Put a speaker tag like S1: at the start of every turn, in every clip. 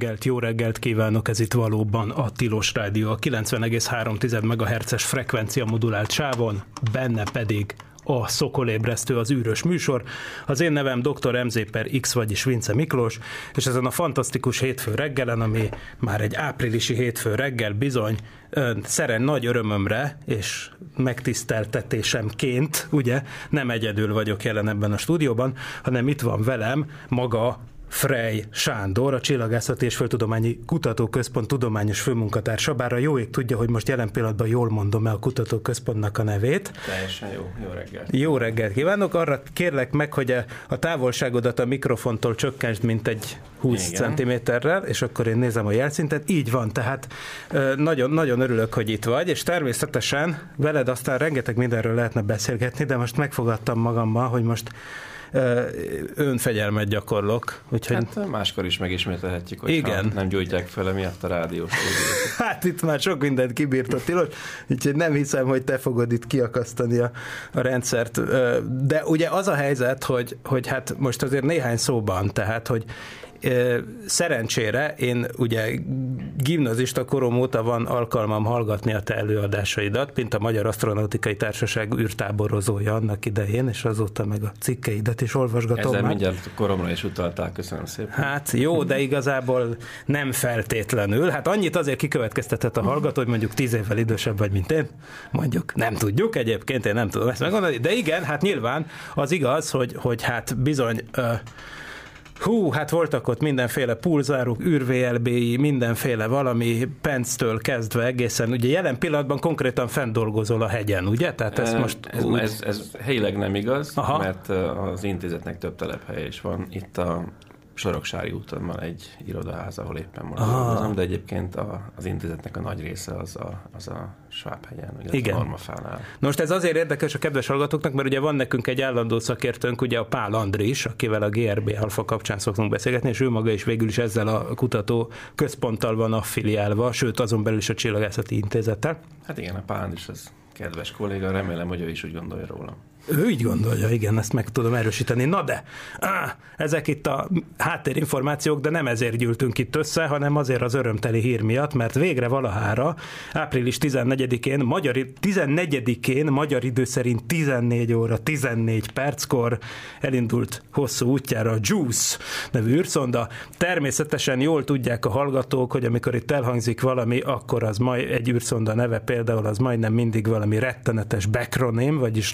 S1: Reggelt, jó reggelt kívánok, ez itt valóban a Tilos Rádió, a 90,3 MHz-es frekvencia modulált sávon, benne pedig a Szokolébresztő, az űrös műsor. Az én nevem dr. MZ per X, vagyis Vince Miklós, és ezen a fantasztikus hétfő reggelen, ami már egy áprilisi hétfő reggel bizony, szeren nagy örömömre és megtiszteltetésemként, ugye, nem egyedül vagyok jelen ebben a stúdióban, hanem itt van velem maga Frey Sándor, a Csillagászati és Földtudományi Kutatóközpont tudományos főmunkatársa, bár a jó ég tudja, hogy most jelen pillanatban jól mondom el a kutatóközpontnak a nevét.
S2: Teljesen jó, jó reggelt.
S1: Jó reggelt kívánok, arra kérlek meg, hogy a, távolságodat a mikrofontól csökkentsd, mint egy 20
S2: Igen.
S1: cm-rel, és akkor én nézem a jelszintet. Így van, tehát nagyon, nagyon örülök, hogy itt vagy, és természetesen veled aztán rengeteg mindenről lehetne beszélgetni, de most megfogadtam magammal, hogy most önfegyelmet gyakorlok. Úgyhogy
S2: Hát máskor is megismételhetjük, hogy
S1: Igen.
S2: nem gyújtják fel emiatt a rádiós.
S1: Hát itt már sok mindent kibírt a tilos, úgyhogy nem hiszem, hogy te fogod itt kiakasztani a, a rendszert. De ugye az a helyzet, hogy, hogy hát most azért néhány szóban, tehát, hogy szerencsére én ugye gimnazista korom óta van alkalmam hallgatni a te előadásaidat, mint a Magyar Asztronautikai Társaság űrtáborozója annak idején, és azóta meg a cikkeidet is olvasgatom
S2: Ezzel
S1: már.
S2: mindjárt koromra is utaltál, köszönöm szépen.
S1: Hát jó, de igazából nem feltétlenül. Hát annyit azért kikövetkeztetett a hallgató, hogy mondjuk tíz évvel idősebb vagy, mint én. Mondjuk nem tudjuk, egyébként én nem tudom ezt megmondani, de igen, hát nyilván az igaz, hogy, hogy hát bizony ö, Hú, hát voltak ott mindenféle pulzárok, űr-VLB-i, mindenféle valami penctől kezdve egészen. Ugye jelen pillanatban konkrétan fenn dolgozol a hegyen, ugye? Tehát ezt most
S2: ez,
S1: úgy...
S2: ez, ez helyileg nem igaz,
S1: Aha.
S2: Mert az intézetnek több telephelye is van. Itt a Soroksári úton van egy irodaház, ahol éppen most dolgozom, de egyébként a, az intézetnek a nagy része az a, az a Svábhegyen, illetve
S1: Igen.
S2: Normafánál.
S1: Na Most ez azért érdekes a kedves hallgatóknak, mert ugye van nekünk egy állandó szakértőnk, ugye a Pál Andris, akivel a GRB Alfa kapcsán szoktunk beszélgetni, és ő maga is végül is ezzel a kutató központtal van affiliálva, sőt azon belül is a Csillagászati Intézettel.
S2: Hát igen, a Pán is az kedves kolléga, remélem, hogy ő is úgy gondolja rólam.
S1: Ő így gondolja, igen, ezt meg tudom erősíteni. Na de, á, ezek itt a háttérinformációk, de nem ezért gyűltünk itt össze, hanem azért az örömteli hír miatt, mert végre valahára április 14-én, magyar, 14-én magyar idő szerint 14 óra 14 perckor elindult hosszú útjára a JUICE nevű űrszonda. Természetesen jól tudják a hallgatók, hogy amikor itt elhangzik valami, akkor az majd egy űrszonda neve például az majdnem mindig valami rettenetes backronym, vagyis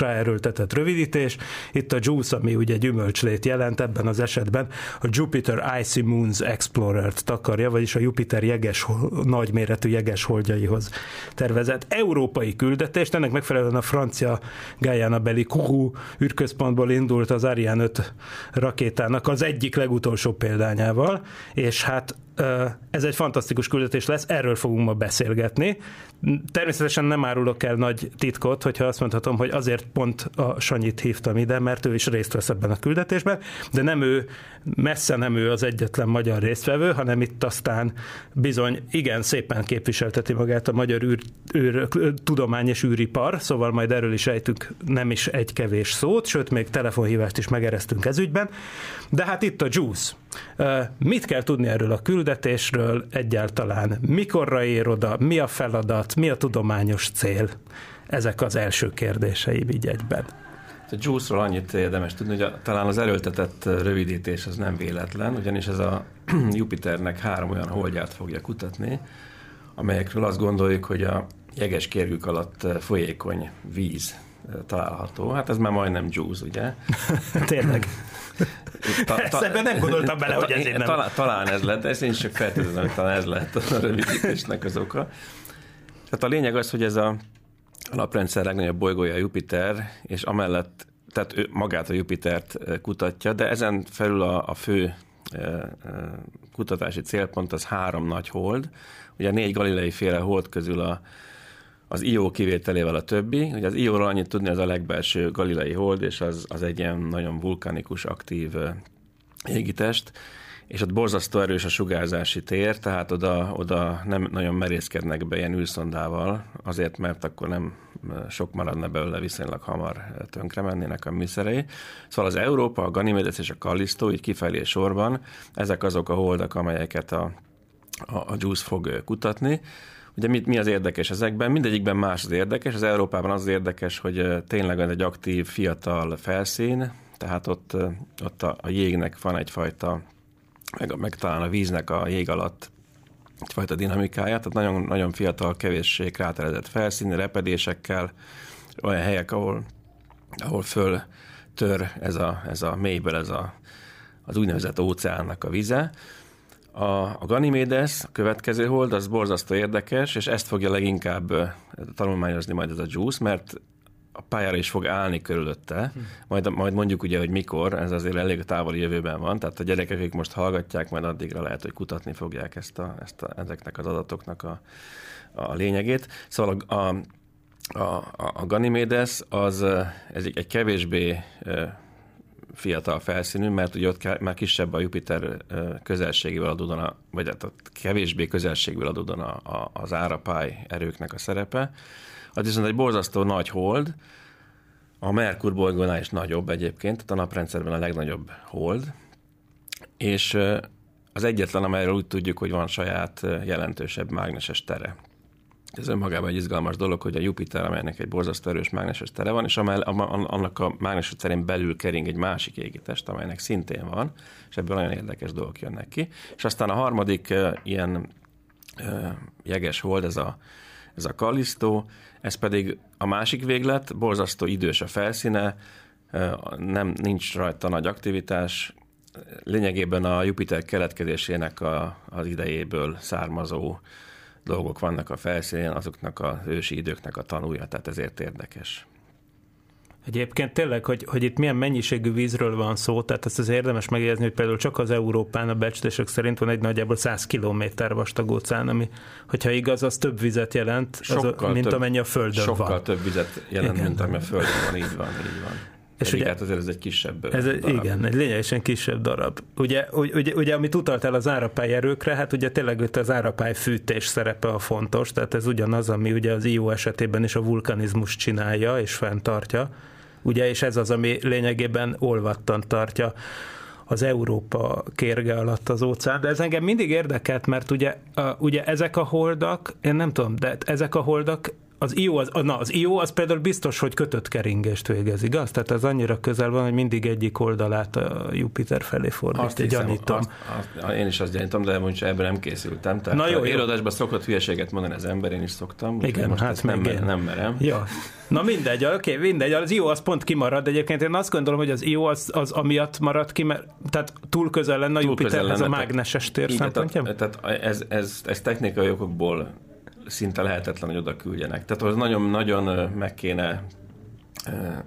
S1: ráerőltetett rövidítés. Itt a JUICE, ami ugye gyümölcslét jelent, ebben az esetben a Jupiter Icy Moons Explorer-t takarja, vagyis a Jupiter jeges, nagyméretű jeges holdjaihoz tervezett európai küldetést. Ennek megfelelően a francia Guyana beli Kourou űrközpontból indult az Ariane 5 rakétának az egyik legutolsó példányával, és hát ez egy fantasztikus küldetés lesz, erről fogunk ma beszélgetni. Természetesen nem árulok el nagy titkot, hogyha azt mondhatom, hogy azért pont a Sanyit hívtam ide, mert ő is részt vesz ebben a küldetésben, de nem ő, messze nem ő az egyetlen magyar résztvevő, hanem itt aztán bizony igen szépen képviselteti magát a magyar űr, űr, tudomány és űripar, szóval majd erről is ejtünk nem is egy kevés szót, sőt még telefonhívást is megeresztünk ez ügyben. De hát itt a JUICE. Mit kell tudni erről a küldetésről egyáltalán? Mikorra ér oda? Mi a feladat? Mi a tudományos cél? Ezek az első kérdéseim így egyben.
S2: A JUICE-ról annyit érdemes tudni, hogy a, talán az erőltetett rövidítés az nem véletlen, ugyanis ez a Jupiternek három olyan holdját fogja kutatni, amelyekről azt gondoljuk, hogy a jeges kérgük alatt folyékony víz található. Hát ez már majdnem JUICE, ugye?
S1: Tényleg.
S2: Ta,
S1: Ezt ebben nem gondoltam bele, hogy ezért nem.
S2: Talán, talán ez lett, ezt én is csak feltételezem, hogy talán ez lehet a rövidítésnek az oka. Tehát a lényeg az, hogy ez a, a naprendszer legnagyobb bolygója a Jupiter, és amellett tehát ő magát a Jupitert kutatja, de ezen felül a, a fő kutatási célpont az három nagy hold. Ugye négy galilei féle hold közül a, az Io kivételével a többi. Ugye az Io-ról annyit tudni, az a legbelső galilei hold, és az, az egy ilyen nagyon vulkanikus, aktív égitest, és ott borzasztó erős a sugárzási tér, tehát oda, oda nem nagyon merészkednek be ilyen űrszondával, azért, mert akkor nem sok maradna belőle, viszonylag hamar tönkre mennének a műszerei. Szóval az Európa, a Ganymedes és a Kallisztó, így kifelé sorban, ezek azok a holdak, amelyeket a, a, a JUICE fog kutatni. Ugye mi, mi az érdekes ezekben? Mindegyikben más az érdekes. Az Európában az érdekes, hogy tényleg egy aktív, fiatal felszín, tehát ott, ott a, a jégnek van egyfajta, meg, meg talán a víznek a jég alatt egyfajta dinamikáját, tehát nagyon, nagyon fiatal, kevéssé kráterezett felszín, repedésekkel, olyan helyek, ahol, ahol föl tör ez a, ez a mélyből ez a, az úgynevezett óceánnak a vize. A, a Ganymedes, a következő hold, az borzasztó érdekes, és ezt fogja leginkább tanulmányozni majd ez a JUICE, mert a pályára is fog állni körülötte, majd, majd mondjuk ugye, hogy mikor, ez azért elég távoli jövőben van, tehát a gyerekek, akik most hallgatják, majd addigra lehet, hogy kutatni fogják ezt a, ezt a, ezeknek az adatoknak a, a lényegét. Szóval a, a, a, a Ganymedes az ez egy, egy kevésbé fiatal felszínű, mert ugye ott már kisebb a Jupiter közelségével adódóan, a, vagy hát kevésbé közelségével adódóan a, a, az árapály erőknek a szerepe. Az viszont egy borzasztó nagy hold, a Merkur bolygónál is nagyobb egyébként, tehát a naprendszerben a legnagyobb hold, és az egyetlen, amelyről úgy tudjuk, hogy van saját jelentősebb mágneses tere. Ez önmagában egy izgalmas dolog, hogy a Jupiter, amelynek egy borzasztó erős mágneses tere van, és amely, annak a mágneses terén belül kering egy másik égitest, amelynek szintén van, és ebből nagyon érdekes dolgok jönnek ki. És aztán a harmadik ilyen jeges hold, ez a, ez a Kallisztó, ez pedig a másik véglet, borzasztó idős a felszíne, nem, nincs rajta nagy aktivitás, lényegében a Jupiter keletkezésének a, az idejéből származó dolgok vannak a felszínén, azoknak a ősi időknek a tanúja, tehát ezért érdekes.
S1: Egyébként tényleg, hogy, hogy itt milyen mennyiségű vízről van szó, tehát ezt az érdemes megjegyezni, hogy például csak az Európán a becslések szerint van egy nagyjából 100 km vastag óceán, ami, hogyha igaz, az több vizet jelent, az, mint több, amennyi a Földön
S2: sokkal
S1: van.
S2: Sokkal több vizet jelent, igen. mint ami a Földön van, így van, így van. És ugye, hát azért ez egy kisebb
S1: ez darab. Igen, egy lényegesen kisebb darab. Ugye, ugye, ugye amit utaltál az árapály erőkre, hát ugye tényleg itt az árapály fűtés szerepe a fontos, tehát ez ugyanaz, ami ugye az IO esetében is a vulkanizmus csinálja és fenntartja ugye, és ez az, ami lényegében olvattan tartja az Európa kérge alatt az óceán, de ez engem mindig érdekelt, mert ugye, ugye ezek a holdak, én nem tudom, de ezek a holdak az IO az, na, az IO az például biztos, hogy kötött keringést végez, igaz? Tehát ez annyira közel van, hogy mindig egyik oldalát a Jupiter felé fordít, gyanítom. Azt,
S2: azt, én is azt gyanítom, de mondjuk ebből nem készültem. Tehát Na jó, jó. szokott hülyeséget mondani az ember, én is szoktam.
S1: Igen, most hát
S2: nem, én. nem merem.
S1: Ja. Na mindegy, oké, mindegy, az IO az pont kimarad, egyébként én azt gondolom, hogy az IO az, az amiatt marad ki, mert tehát túl közel lenne a Jupiterhez a mágneses tér szempontjából.
S2: Tehát, tehát ez, ez, ez technikai okokból szinte lehetetlen, hogy oda küldjenek. Tehát az nagyon-nagyon meg kéne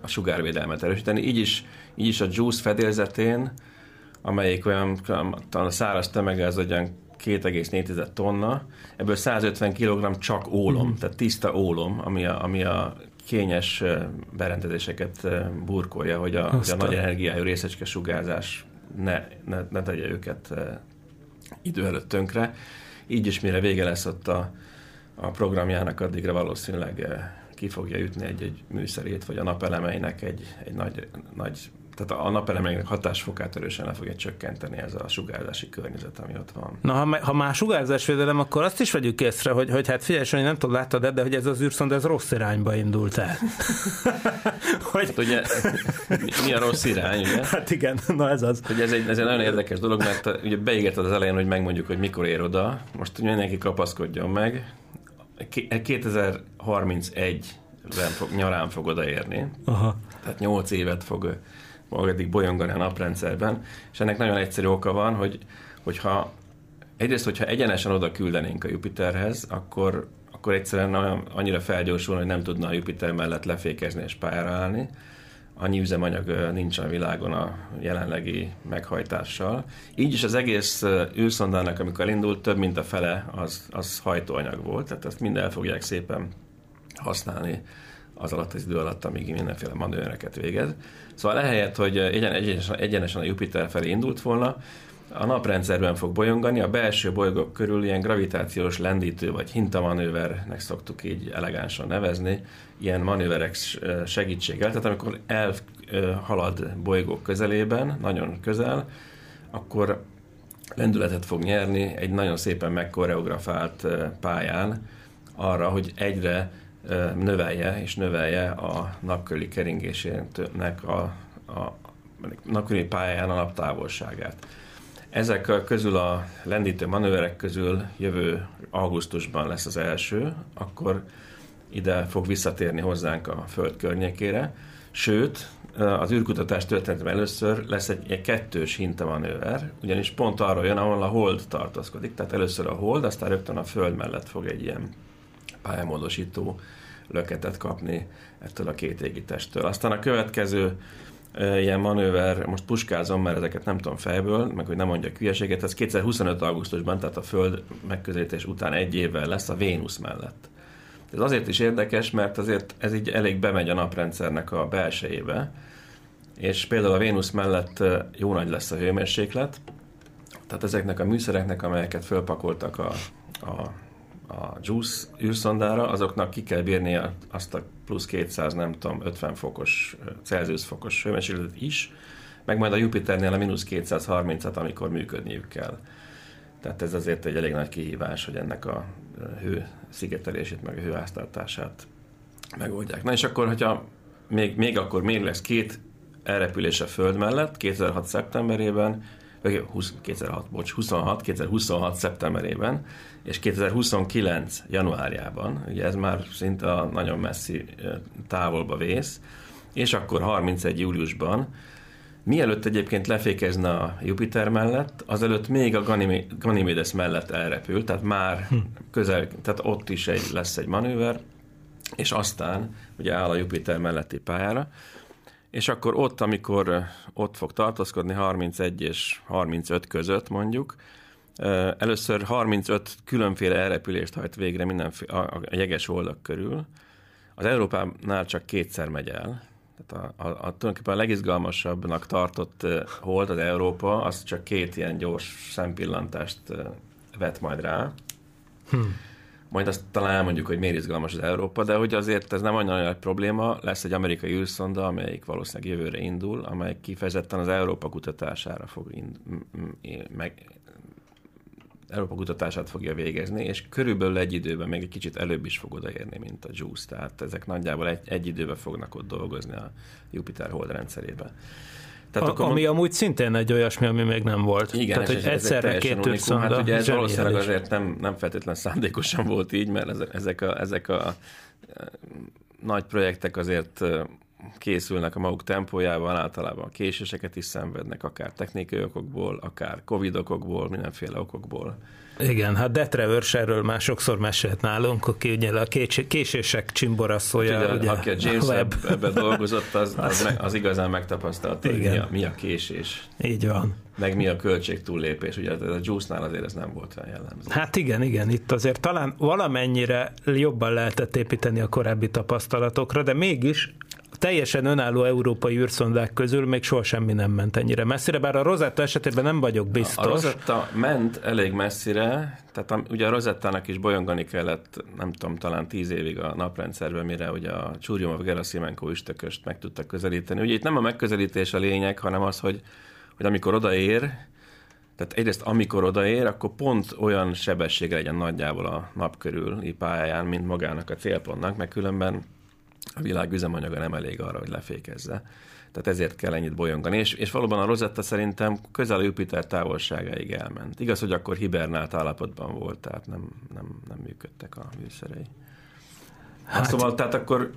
S2: a sugárvédelmet erősíteni. Így is, így is a juice fedélzetén, amelyik olyan, a száraz tömege az olyan 2,4 tonna, ebből 150 kg csak ólom, mm. tehát tiszta ólom, ami a, ami a kényes berendezéseket burkolja, hogy a, hogy a nagy energiájú részecske sugárzás ne, ne, ne tegye őket idő előtt tönkre. Így is mire vége lesz ott a, a programjának addigra valószínűleg eh, ki fogja ütni egy-egy műszerét, vagy a napelemeinek egy, egy nagy, nagy tehát a napelemeinek hatásfokát erősen le fogja csökkenteni ez a sugárzási környezet, ami ott van.
S1: Na, ha, ha már sugárzásvédelem, akkor azt is vegyük észre, hogy, hogy hát figyelj, hogy nem tudom, láttad de hogy ez az űrszond, ez rossz irányba indult el.
S2: hogy... Hát ugye, mi a rossz irány, ugye?
S1: Hát igen, na ez az.
S2: Hogy ez egy, ez egy nagyon érdekes dolog, mert ugye beígérted az elején, hogy megmondjuk, hogy mikor ér oda. Most mindenki kapaszkodjon meg. 2031-ben fog, nyarán fog odaérni. Aha. Tehát 8 évet fog magadig bolyongani a naprendszerben, és ennek nagyon egyszerű oka van, hogy hogyha egyrészt, hogyha egyenesen oda küldenénk a Jupiterhez, akkor, akkor egyszerűen olyan, annyira felgyorsul, hogy nem tudna a Jupiter mellett lefékezni és pályára állni. Annyi üzemanyag nincs a világon a jelenlegi meghajtással. Így is az egész űrszondának, amikor elindult, több mint a fele az, az hajtóanyag volt, tehát ezt mind el fogják szépen használni az alatt az idő alatt, amíg mindenféle manőreket végez. Szóval ehelyett, hogy egyenesen, egyenesen a Jupiter felé indult volna, a naprendszerben fog bolyongani, a belső bolygók körül ilyen gravitációs lendítő vagy hintamanővernek szoktuk így elegánsan nevezni, ilyen manőverek segítséggel, tehát amikor elhalad bolygók közelében, nagyon közel, akkor lendületet fog nyerni egy nagyon szépen megkoreografált pályán arra, hogy egyre növelje és növelje a napköri keringésének a, a napköri pályán a naptávolságát. Ezek közül a lendítő manőverek közül jövő augusztusban lesz az első, akkor ide fog visszatérni hozzánk a Föld környékére, sőt, az űrkutatás történetben először lesz egy, egy kettős hintamanőver, ugyanis pont arról jön, ahol a hold tartózkodik, tehát először a hold, aztán rögtön a Föld mellett fog egy ilyen pályamódosító löketet kapni ettől a két égitesttől. Aztán a következő ilyen manőver, most puskázom, mert ezeket nem tudom fejből, meg hogy nem mondjak hülyeséget, ez 2025. augusztusban, tehát a Föld megközelítés után egy évvel lesz a Vénusz mellett. Ez azért is érdekes, mert azért ez így elég bemegy a naprendszernek a belsejébe, és például a Vénusz mellett jó nagy lesz a hőmérséklet, tehát ezeknek a műszereknek, amelyeket fölpakoltak a, a a JUICE űrszondára, azoknak ki kell bírni azt a plusz 200, nem tudom, 50 fokos, Celsius fokos hőmérsékletet is, meg majd a Jupiternél a mínusz 230-at, amikor működniük kell. Tehát ez azért egy elég nagy kihívás, hogy ennek a hő szigetelését, meg a hőáztartását megoldják. Na és akkor, hogyha még, még akkor még lesz két elrepülés a Föld mellett, 2006. szeptemberében, 2006, bocs, 26, 2026 szeptemberében, és 2029 januárjában, ugye ez már szinte a nagyon messzi távolba vész, és akkor 31 júliusban, mielőtt egyébként lefékezne a Jupiter mellett, azelőtt még a Ganymedes mellett elrepül, tehát már hm. közel, tehát ott is egy, lesz egy manőver, és aztán ugye áll a Jupiter melletti pályára, és akkor ott, amikor ott fog tartózkodni 31 és 35 között mondjuk, először 35 különféle elrepülést hajt végre mindenféle, a, jeges oldak körül. Az Európánál csak kétszer megy el. Tehát a, a, a, tulajdonképpen a legizgalmasabbnak tartott hold az Európa, az csak két ilyen gyors szempillantást vet majd rá. Hmm majd azt talán elmondjuk, hogy miért izgalmas az Európa, de hogy azért ez nem olyan nagy probléma, lesz egy amerikai űrszonda, amelyik valószínűleg jövőre indul, amely kifejezetten az Európa kutatására fog ind- meg, Európa kutatását fogja végezni, és körülbelül egy időben, még egy kicsit előbb is fog odaérni, mint a JUICE, tehát ezek nagyjából egy, egy időben fognak ott dolgozni a Jupiter hold rendszerébe.
S1: Tehát a, akkor ami amúgy szintén egy olyasmi, ami még nem volt.
S2: Igen, Tehát, hogy egyszerre két unikum. Hát ugye ez valószínűleg azért nem, nem feltétlen szándékosan volt így, mert ezek a, ezek a nagy projektek azért készülnek a maguk tempójában, általában késéseket is szenvednek, akár technikai okokból, akár covid okokból, mindenféle okokból.
S1: Igen, hát Detre Őrs erről már sokszor mesélt nálunk, aki ugye a késések csimboraszója.
S2: Ugye, ugye, aki a James Webb ebben dolgozott, az, az, meg, az igazán megtapasztalta, hogy mi a, mi a késés.
S1: Így van.
S2: Meg mi a költség túllépés. Ugye a Juice-nál azért ez nem volt olyan jellemző.
S1: Hát igen, igen, itt azért talán valamennyire jobban lehetett építeni a korábbi tapasztalatokra, de mégis teljesen önálló európai űrszondák közül még soha semmi nem ment ennyire messzire, bár a Rosetta esetében nem vagyok biztos. A
S2: Rosetta ment elég messzire, tehát a, ugye a Rosettának is bolyongani kellett, nem tudom, talán tíz évig a naprendszerben, mire ugye a Csúryomov Gerasimenko üstököst meg tudtak közelíteni. Ugye itt nem a megközelítés a lényeg, hanem az, hogy, hogy amikor odaér, tehát egyrészt amikor odaér, akkor pont olyan sebessége legyen nagyjából a nap körül pályáján, mint magának a célpontnak, mert különben a világ üzemanyaga nem elég arra, hogy lefékezze. Tehát ezért kell ennyit bolyongani. És, és valóban a Rosetta szerintem közel a Jupiter távolságáig elment. Igaz, hogy akkor hibernált állapotban volt, tehát nem, nem, nem működtek a műszerei. Hát, szóval, tehát akkor,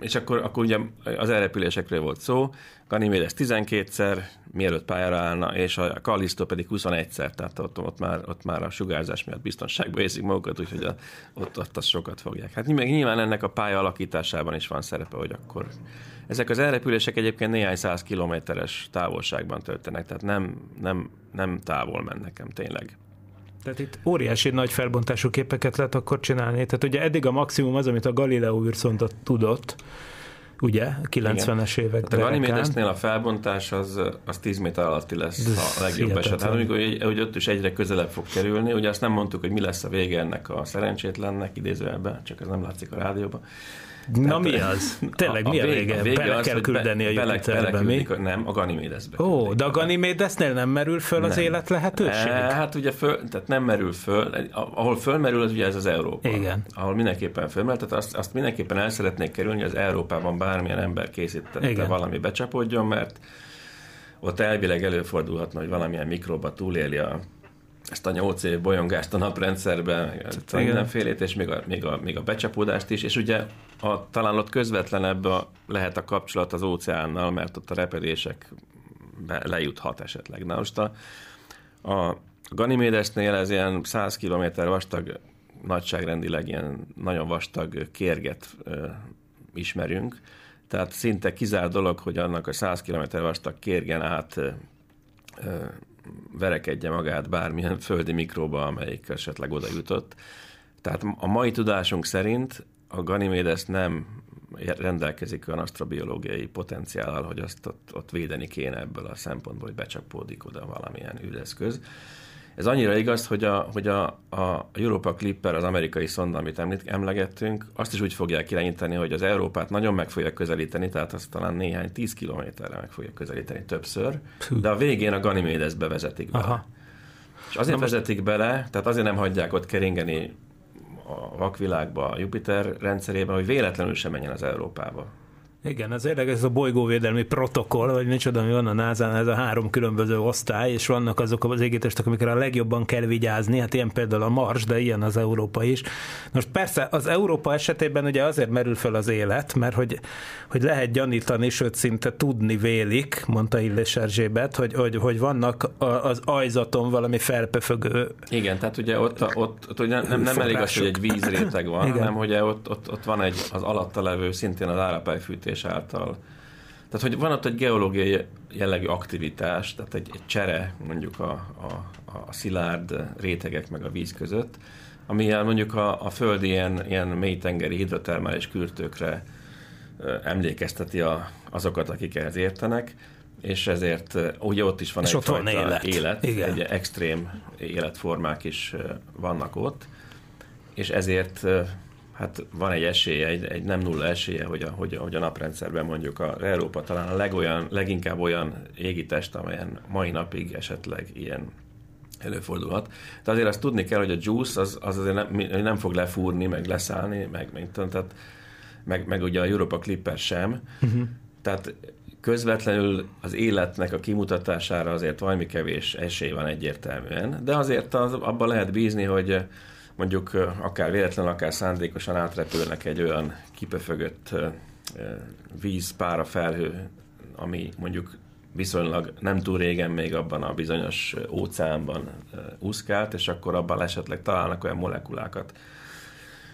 S2: és akkor, akkor ugye az elrepülésekről volt szó, Ganymedes 12-szer, mielőtt pályára állna, és a Kallisto pedig 21-szer, tehát ott, ott, már, ott már a sugárzás miatt biztonságban érzik magukat, úgyhogy a, ott, ott azt sokat fogják. Hát nyilván ennek a pálya alakításában is van szerepe, hogy akkor ezek az elrepülések egyébként néhány száz kilométeres távolságban történnek, tehát nem, nem, nem távol mennek nekem tényleg.
S1: Tehát itt óriási nagy felbontású képeket lehet akkor csinálni. Tehát ugye eddig a maximum az, amit a Galileo űrszonda tudott, ugye, 90-es évek
S2: A Ganymedesnél a felbontás az, az 10 méter alatti lesz a legjobb eset. Hát amikor hogy ott is egyre közelebb fog kerülni, ugye azt nem mondtuk, hogy mi lesz a vége ennek a szerencsétlennek, idézőjelben, csak ez nem látszik a rádióban.
S1: Na mi az? Tényleg a, mi a vége? A vége bele az, kell küldeni be, a Jupiterbe, mi?
S2: Nem, a Ganymédesbe.
S1: Ó, de a Ganymédesnél nem merül föl nem. az élet lehetőség? E,
S2: hát ugye föl, tehát nem merül föl, ahol fölmerül, az ugye ez az Európa.
S1: Igen.
S2: Ahol mindenképpen fölmerül, tehát azt, azt mindenképpen el szeretnék kerülni, hogy az Európában bármilyen ember készítette valami becsapódjon, mert ott elvileg előfordulhatna, hogy valamilyen mikróba túléli a ezt a nyolc év bolyongást a naprendszerben, mindenfélét, és még a, még, a, még a becsapódást is, és ugye a, talán ott közvetlenebb a, lehet a kapcsolat az óceánnal, mert ott a repedések lejuthat esetleg. Na most a, a Ganymédesnél ez ilyen 100 km vastag, nagyságrendileg ilyen nagyon vastag kérget ö, ismerünk, tehát szinte kizár dolog, hogy annak a 100 km vastag kérgen át ö, verekedje magát bármilyen földi mikróba, amelyik esetleg oda jutott. Tehát a mai tudásunk szerint a Ganymedes nem rendelkezik olyan asztrobiológiai potenciállal, hogy azt ott, ott védeni kéne ebből a szempontból, hogy becsapódik oda valamilyen űreszköz. Ez annyira igaz, hogy a, hogy a, a Europa Clipper, az amerikai szonda, amit említ, emlegettünk, azt is úgy fogják irányítani, hogy az Európát nagyon meg fogja közelíteni, tehát azt talán néhány tíz kilométerre meg fogja közelíteni többször, de a végén a Ganymedesbe vezetik bele. Aha. És azért Na vezetik bele, tehát azért nem hagyják ott keringeni a vakvilágba, a Jupiter rendszerében, hogy véletlenül sem menjen az Európába.
S1: Igen, az érdekes, ez a bolygóvédelmi protokoll, vagy micsoda, ami van a nasa ez a három különböző osztály, és vannak azok az égítések, amikre a legjobban kell vigyázni, hát ilyen például a Mars, de ilyen az Európa is. Most persze az Európa esetében ugye azért merül fel az élet, mert hogy, hogy lehet gyanítani, sőt szinte tudni vélik, mondta Illés Erzsébet, hogy, hogy, hogy vannak az ajzaton valami felpöfögő
S2: Igen, tehát ugye ott, ott, ott, ott ugye nem, nem elég az, hogy egy vízréteg van, Igen. hanem ugye ott, ott, ott van egy az alatta levő, szintén az árapályfűtés fűtés által. Tehát, hogy van ott egy geológiai jellegű aktivitás, tehát egy, egy csere mondjuk a, a, a szilárd rétegek meg a víz között, ami mondjuk a, a föld ilyen, ilyen mélytengeri hidrotermális kürtőkre emlékezteti a, azokat, akik ehhez értenek, és ezért ugye ott is van és egy van élet, élet Igen. egy extrém életformák is vannak ott, és ezért hát van egy esélye, egy, egy nem nulla esélye, hogy a, hogy, a, hogy a naprendszerben mondjuk a Európa talán a legolyan, leginkább olyan égitest, amelyen mai napig esetleg ilyen előfordulhat. De azért azt tudni kell, hogy a juice az, az azért nem, nem fog lefúrni, meg leszállni, meg, meg, tehát, meg, meg ugye a Europa Clipper sem. Uh-huh. Tehát közvetlenül az életnek a kimutatására azért valami kevés esély van egyértelműen, de azért az, abban lehet bízni, hogy mondjuk akár véletlenül, akár szándékosan átrepülnek egy olyan kipöfögött vízpára felhő, ami mondjuk viszonylag nem túl régen még abban a bizonyos óceánban úszkált, és akkor abban esetleg találnak olyan molekulákat,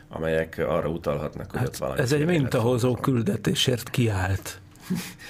S2: amelyek arra utalhatnak, hogy hát ott valami.
S1: Ez egy mintahozó küldetésért kiállt.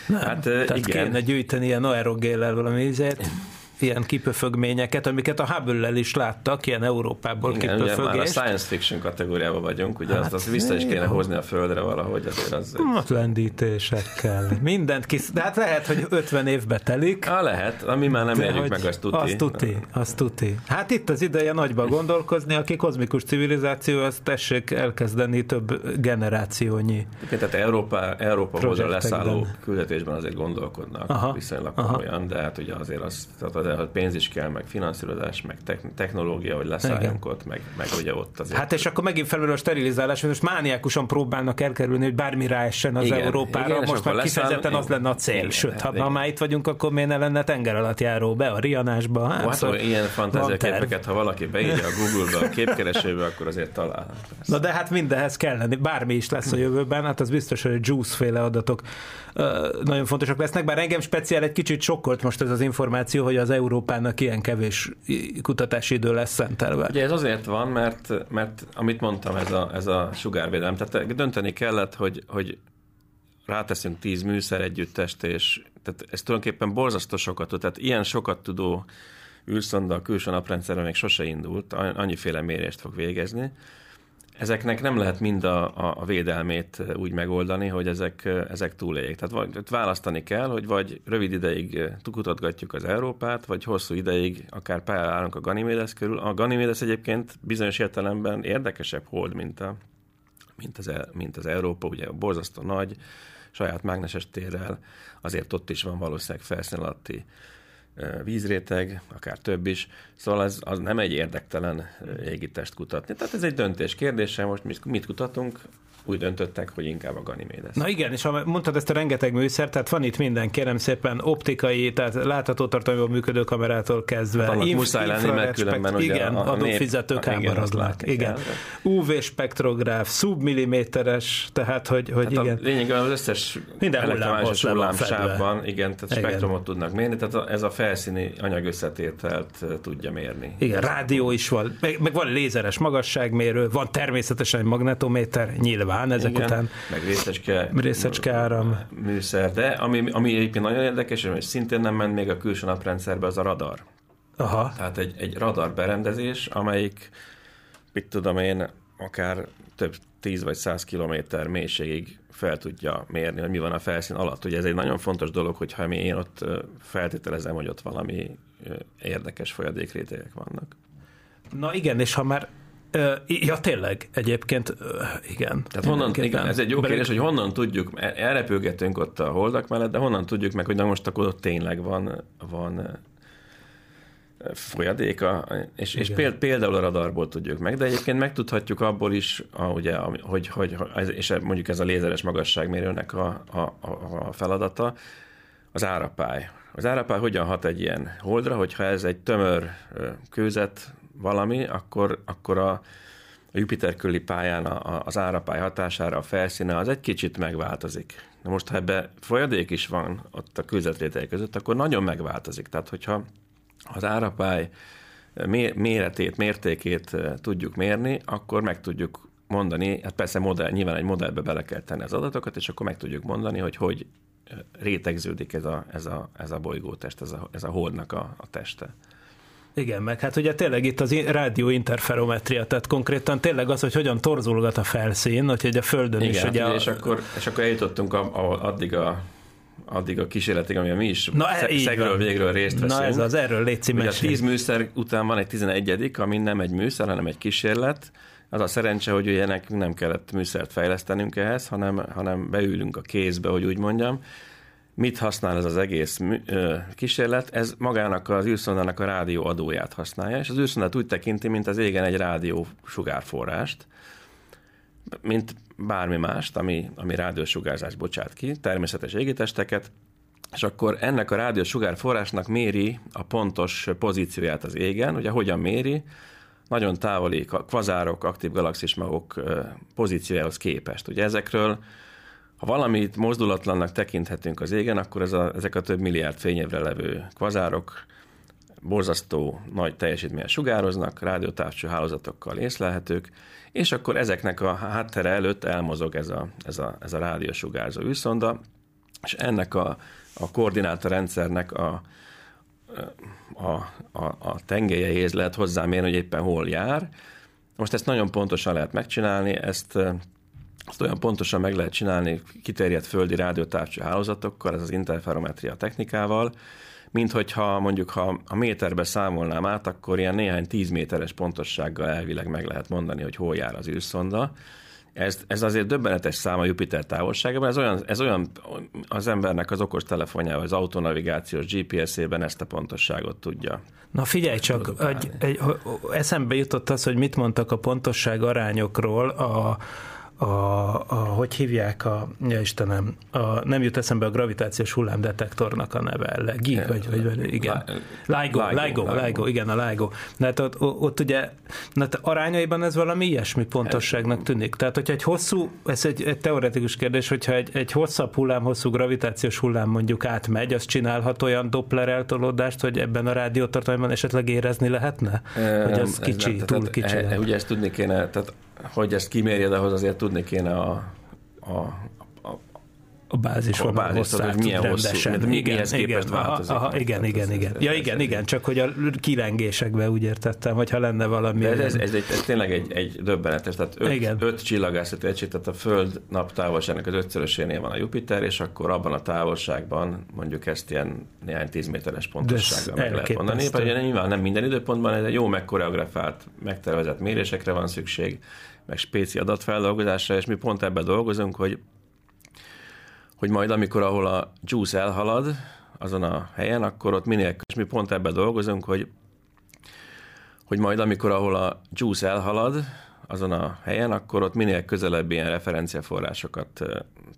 S1: Nem? Hát, Tehát igen. kéne gyűjteni ilyen aerogéllel valami ízért ilyen kipöfögményeket, amiket a Hubble-lel is láttak, ilyen Európából Igen, kipöfögést. Ugye már
S2: a science fiction kategóriában vagyunk, ugye hát, azt, azt vissza is kéne hozni a földre valahogy, azért az...
S1: Hát lendítésekkel. Mindent kis... De hát lehet, hogy 50 évbe telik.
S2: Ha lehet, ami már nem érjük meg, azt tuti.
S1: Azt tuti, azt tuti. Hát itt az ideje nagyba gondolkozni, aki kozmikus civilizáció, azt tessék elkezdeni több generációnyi.
S2: Tehát Európa, Európa hozzá leszálló küldetésben azért gondolkodnak aha, viszonylag komolyan, de hát ugye azért az, tehát tudod, hogy pénz is kell, meg finanszírozás, meg technológia, hogy leszálljunk ott, meg, meg ugye ott azért.
S1: Hát és akkor megint felül a sterilizálás, most mániákusan próbálnak elkerülni, hogy bármi ráessen az igen, Európára, igen, most már kifejezetten az lenne a cél. Igen, Sőt, ha igen. már itt vagyunk, akkor miért ne lenne tenger alatt járó be a Rianásba?
S2: Hát, hát szóval ilyen fantáziaképeket, ha valaki beírja a Google-ba, a képkeresőbe, akkor azért talál.
S1: Na de hát mindenhez kell lenni, bármi is lesz a jövőben, hát az biztos, hogy a Juice féle adatok nagyon fontosak lesznek, bár engem speciál egy kicsit sokkolt most ez az információ, hogy az Európának ilyen kevés kutatási idő lesz szentelve.
S2: Ugye ez azért van, mert, mert amit mondtam, ez a, ez a sugárvédelem, tehát dönteni kellett, hogy, hogy ráteszünk tíz műszer együttest, és tehát ez tulajdonképpen borzasztó sokat tehát ilyen sokat tudó űrszonda a külső naprendszerben még sose indult, annyiféle mérést fog végezni, ezeknek nem lehet mind a, a, a védelmét úgy megoldani, hogy ezek, ezek túléljék. Tehát vagy, választani kell, hogy vagy rövid ideig kutatgatjuk az Európát, vagy hosszú ideig akár pályálunk a Ganymedes körül. A Ganymedes egyébként bizonyos értelemben érdekesebb hold, mint, a, mint, az, mint az Európa, ugye borzasztó nagy, saját mágneses térrel, azért ott is van valószínűleg felszín alatti vízréteg, akár több is. Szóval ez az nem egy érdektelen égitest kutatni. Tehát ez egy döntés kérdése, most mit kutatunk, úgy döntöttek, hogy inkább a Ganymedes.
S1: Na igen, és ha mondtad ezt a rengeteg műszer, tehát van itt minden, kérem szépen, optikai, tehát láthatótartalomban működő kamerától kezdve.
S2: Hát Inf- muszáj lenni, mert különben ugye
S1: igen, a, a adófizető kámarazlák. Igen. UV spektrográf, szubmilliméteres, tehát hogy, hogy hát igen.
S2: Lényegében az összes
S1: minden
S2: elektrományos hullámsávban, igen, tehát igen. spektrumot tudnak mérni, tehát ez a felszíni anyagösszetételt tudja mérni.
S1: Igen, rádió is van, meg, meg van lézeres magasságmérő, van természetesen egy magnetométer, nyilván nyilván ezek Igen, után.
S2: Meg részecske,
S1: részecske áram.
S2: Műszer, de ami, ami egyébként nagyon érdekes, és szintén nem ment még a külső naprendszerbe, az a radar.
S1: Aha.
S2: Tehát egy, egy radar berendezés, amelyik, mit tudom én, akár több 10 vagy 100 kilométer mélységig fel tudja mérni, hogy mi van a felszín alatt. Ugye ez egy nagyon fontos dolog, hogyha mi én ott feltételezem, hogy ott valami érdekes folyadékrétegek vannak.
S1: Na igen, és ha már Ja, tényleg, egyébként, igen.
S2: Tehát honnan, igen, ez egy jó kérdés, hogy honnan tudjuk, elrepülgetünk ott a holdak mellett, de honnan tudjuk meg, hogy na most akkor ott tényleg van, van folyadéka, és, és például a radarból tudjuk meg, de egyébként megtudhatjuk abból is, a, ugye, hogy, hogy, és mondjuk ez a lézeres magasságmérőnek a, a, a feladata, az árapály. Az árapály hogyan hat egy ilyen holdra, hogyha ez egy tömör kőzet valami, akkor, akkor a, a Jupiter körüli pályán a, az árapály hatására a felszíne az egy kicsit megváltozik. Na most, ha ebbe folyadék is van ott a kőzetrétegek között, akkor nagyon megváltozik. Tehát, hogyha az árapály méretét, mértékét tudjuk mérni, akkor meg tudjuk mondani, hát persze modell, nyilván egy modellbe bele kell tenni az adatokat, és akkor meg tudjuk mondani, hogy hogy rétegződik ez a, ez a, ez a bolygótest, ez a, ez a holdnak a, a teste.
S1: Igen, meg hát ugye tényleg itt az rádióinterferometria, tehát konkrétan tényleg az, hogy hogyan torzulgat a felszín, hogy a Földön
S2: Igen,
S1: is.
S2: Hát ugye,
S1: a...
S2: és, akkor, és akkor eljutottunk a, a, addig a addig a kísérletig, ami mi is Na, e- szegről végről részt veszünk.
S1: Na ez az, erről légy
S2: Ugye a tíz műszer után van egy tizenegyedik, ami nem egy műszer, hanem egy kísérlet. Az a szerencse, hogy ugye nekünk nem kellett műszert fejlesztenünk ehhez, hanem, hanem beülünk a kézbe, hogy úgy mondjam, Mit használ ez az egész kísérlet? Ez magának az űrszondának a rádió adóját használja, és az űrszondát úgy tekinti, mint az égen egy rádió sugárforrást, mint bármi mást, ami, ami rádiósugárzást bocsát ki, természetes égitesteket, és akkor ennek a rádiósugárforrásnak méri a pontos pozícióját az égen. Ugye hogyan méri? Nagyon távoli kvazárok, aktív galaxismagok pozíciójához képest. Ugye ezekről ha valamit mozdulatlannak tekinthetünk az égen, akkor ez a, ezek a több milliárd fényévre levő kvazárok borzasztó nagy teljesítményen sugároznak, rádiótávcső hálózatokkal észlelhetők, és akkor ezeknek a háttere előtt elmozog ez a, ez a, ez a rádiósugárzó űrszonda, és ennek a, a koordinátorrendszernek a, a, a, a tengelyeihez lehet hozzámérni, hogy éppen hol jár. Most ezt nagyon pontosan lehet megcsinálni, ezt azt olyan pontosan meg lehet csinálni kiterjedt földi rádiótávcső hálózatokkal, ez az interferometria technikával, mint hogyha mondjuk ha a méterbe számolnám át, akkor ilyen néhány tíz méteres pontossággal elvileg meg lehet mondani, hogy hol jár az űrszonda, Ez, ez azért döbbenetes szám a Jupiter távolságában, ez olyan, ez olyan az embernek az okos telefonjával, az autonavigációs GPS-ében ezt a pontosságot tudja.
S1: Na figyelj csak, egy, egy, eszembe jutott az, hogy mit mondtak a pontosság arányokról a, a, a, hogy hívják a, ja Istenem, a, nem jut eszembe a gravitációs hullámdetektornak a neve, GIG, vagy, vagy, igen. LIGO, LIGO, LIGO, igen, a LIGO. Hát ott, ott ugye, hát arányaiban ez valami ilyesmi pontosságnak tűnik. Tehát, hogyha egy hosszú, ez egy, egy teoretikus kérdés, hogyha egy, egy hosszabb hullám, hosszú gravitációs hullám mondjuk átmegy, az csinálhat olyan Doppler eltolódást, hogy ebben a rádiótartalomban esetleg érezni lehetne? Hogy az kicsi,
S2: ez,
S1: túl
S2: tehát,
S1: kicsi.
S2: e, ugye ezt tudni kéne, tehát hogy ezt kimérjed, ahhoz azért tudni kéne a, a,
S1: a bázis
S2: a bázis,
S1: hosszát
S2: hogy milyen
S1: rendesen.
S2: hosszú, mi-
S1: igen, igen,
S2: képest változik.
S1: Aha, aha, igen,
S2: Tehát
S1: igen, igen. Ja, igen, igen, csak hogy a kilengésekbe úgy értettem, hogyha lenne valami.
S2: De ez, ez, ez, egy, ez tényleg egy, egy döbbenetes, tehát öt,
S1: Igen.
S2: öt csillagászati egység, tehát a Föld naptávolságnak az ötszörösénél van a Jupiter, és akkor abban a távolságban mondjuk ezt ilyen néhány tízméteres pontossággal meg lehet mondani. Ugye nyilván nem minden időpontban, ez egy jó megkoreografált, megtervezett mérésekre van szükség, meg spéci adatfeldolgozásra, és mi pont ebben dolgozunk, hogy hogy majd amikor, ahol a juice elhalad, azon a helyen, akkor ott minél, és mi pont ebben dolgozunk, hogy hogy majd amikor, ahol a juice elhalad, azon a helyen, akkor ott minél közelebb ilyen referenciaforrásokat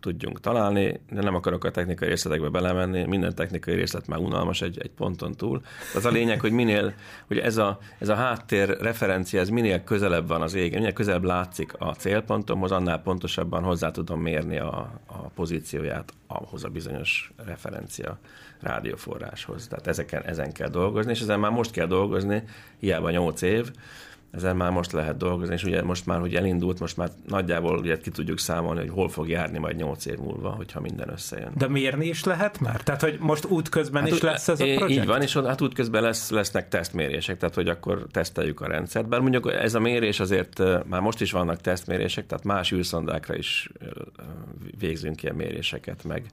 S2: tudjunk találni, de nem akarok a technikai részletekbe belemenni, minden technikai részlet már unalmas egy, egy ponton túl. Az a lényeg, hogy minél, hogy ez a, ez a háttér referencia, ez minél közelebb van az égen, minél közelebb látszik a célpontomhoz, annál pontosabban hozzá tudom mérni a, a pozícióját ahhoz a bizonyos referencia rádióforráshoz. Tehát ezeken, ezen kell dolgozni, és ezen már most kell dolgozni, hiába 8 év, ezen már most lehet dolgozni, és ugye most már, hogy elindult, most már nagyjából ugye ki tudjuk számolni, hogy hol fog járni majd 8 év múlva, hogyha minden összejön.
S1: De mérni is lehet már? Tehát, hogy most útközben
S2: Hát
S1: is lesz ez a projekt?
S2: Így van, és hát útközben lesz, lesznek tesztmérések, tehát hogy akkor teszteljük a rendszert. Bár mondjuk ez a mérés azért már most is vannak tesztmérések, tehát más űrszondákra is végzünk ilyen méréseket, meg,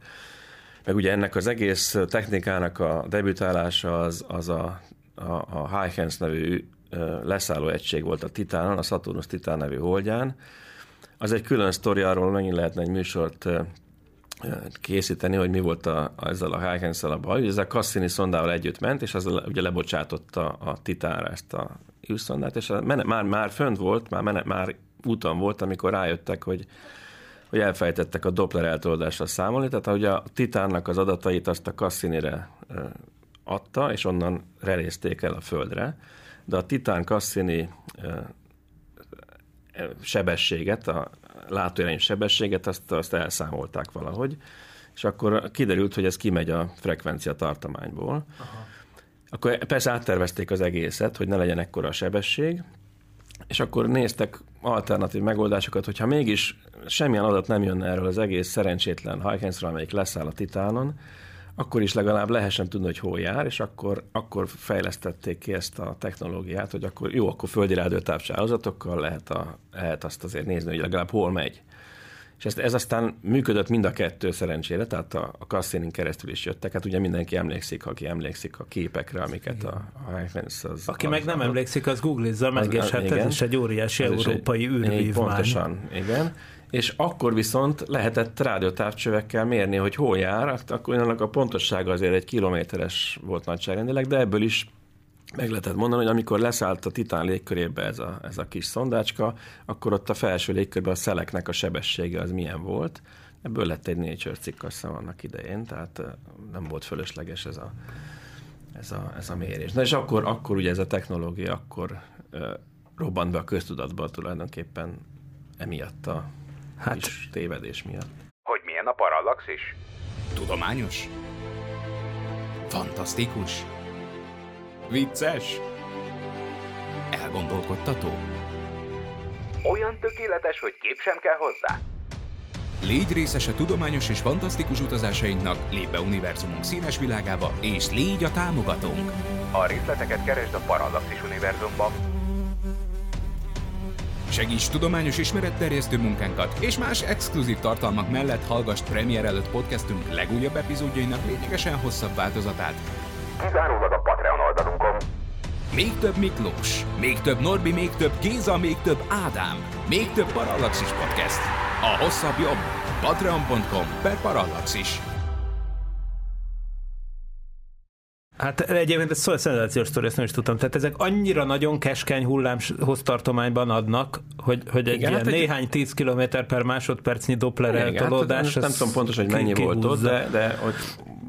S2: meg ugye ennek az egész technikának a debütálása az, az a, a, a Huygens nevű leszálló egység volt a Titánon, a Saturnus Titán nevű holdján. Az egy külön sztori, arról megint lehetne egy műsort készíteni, hogy mi volt a, ezzel a huygens a baj. Ugye Ez a Cassini szondával együtt ment, és az ugye lebocsátotta a Titánra ezt a űrszondát, és a mene, már, már fönt volt, már, mene, már úton volt, amikor rájöttek, hogy hogy elfejtettek a Doppler eltolódásra számolni, tehát ahogy a Titánnak az adatait azt a Cassinire adta, és onnan relézték el a Földre, de a Titán Cassini sebességet, a látóirányú sebességet, azt, azt elszámolták valahogy, és akkor kiderült, hogy ez kimegy a frekvencia tartományból. Aha. Akkor persze áttervezték az egészet, hogy ne legyen ekkora a sebesség, és akkor néztek alternatív megoldásokat, hogyha mégis semmilyen adat nem jönne erről az egész szerencsétlen Huygens-ről, amelyik leszáll a Titánon, akkor is legalább lehessen tudni, hogy hol jár, és akkor, akkor fejlesztették ki ezt a technológiát, hogy akkor jó, akkor földi rádiótávcsálozatokkal lehet, a, lehet azt azért nézni, hogy legalább hol megy. És ez, ez aztán működött mind a kettő szerencsére, tehát a, a Cassinin keresztül is jöttek. Hát ugye mindenki emlékszik, aki emlékszik a képekre, amiket a, a Huygens az...
S1: Aki meg nem emlékszik, az googlizza meg,
S2: az-
S1: és hát
S2: igen.
S1: ez is egy óriási
S2: Ez
S1: európai űrvívmány.
S2: Pontosan, igen. És akkor viszont lehetett rádiótávcsövekkel mérni, hogy hol jár, akkor annak a pontossága azért egy kilométeres volt nagyságrendileg, de ebből is meg lehetett mondani, hogy amikor leszállt a Titán légkörébe ez a, ez a kis szondácska, akkor ott a felső légkörben a szeleknek a sebessége az milyen volt. Ebből lett egy Nature cikk, azt annak idején, tehát eh, nem volt fölösleges ez a, ez a, ez a mérés. Na és akkor, akkor ugye ez a technológia akkor ö, robbant be a köztudatba tulajdonképpen emiatt a
S1: Hát.
S2: Hát. kis tévedés miatt.
S3: Hogy milyen a parallaxis?
S4: Tudományos? Fantasztikus? Vicces? Elgondolkodtató?
S3: Olyan tökéletes, hogy kép sem kell hozzá?
S4: Légy részes a tudományos és fantasztikus utazásainknak, lépj be univerzumunk színes világába, és légy a támogatónk!
S3: A részleteket keresd a Parallaxis univerzumban.
S4: Segíts tudományos ismeretterjesztő munkánkat, és más exkluzív tartalmak mellett hallgass premier előtt podcastünk legújabb epizódjainak lényegesen hosszabb változatát.
S3: Kizárólag a Patreon oldalunkon.
S4: Még több Miklós, még több Norbi, még több Géza, még több Ádám, még több Parallaxis Podcast. A hosszabb jobb. Patreon.com per Parallaxis.
S1: Hát egyébként ez szóval szenzációs sztori, ezt nem is tudtam. Tehát ezek annyira nagyon keskeny hullámhoz tartományban adnak, hogy, hogy egy
S2: Igen,
S1: ilyen
S2: hát egy-
S1: néhány 10 km per másodpercnyi Doppler
S2: Igen, hát
S1: eltolódás.
S2: nem tudom pontosan, hogy mennyi volt ott, de, de hogy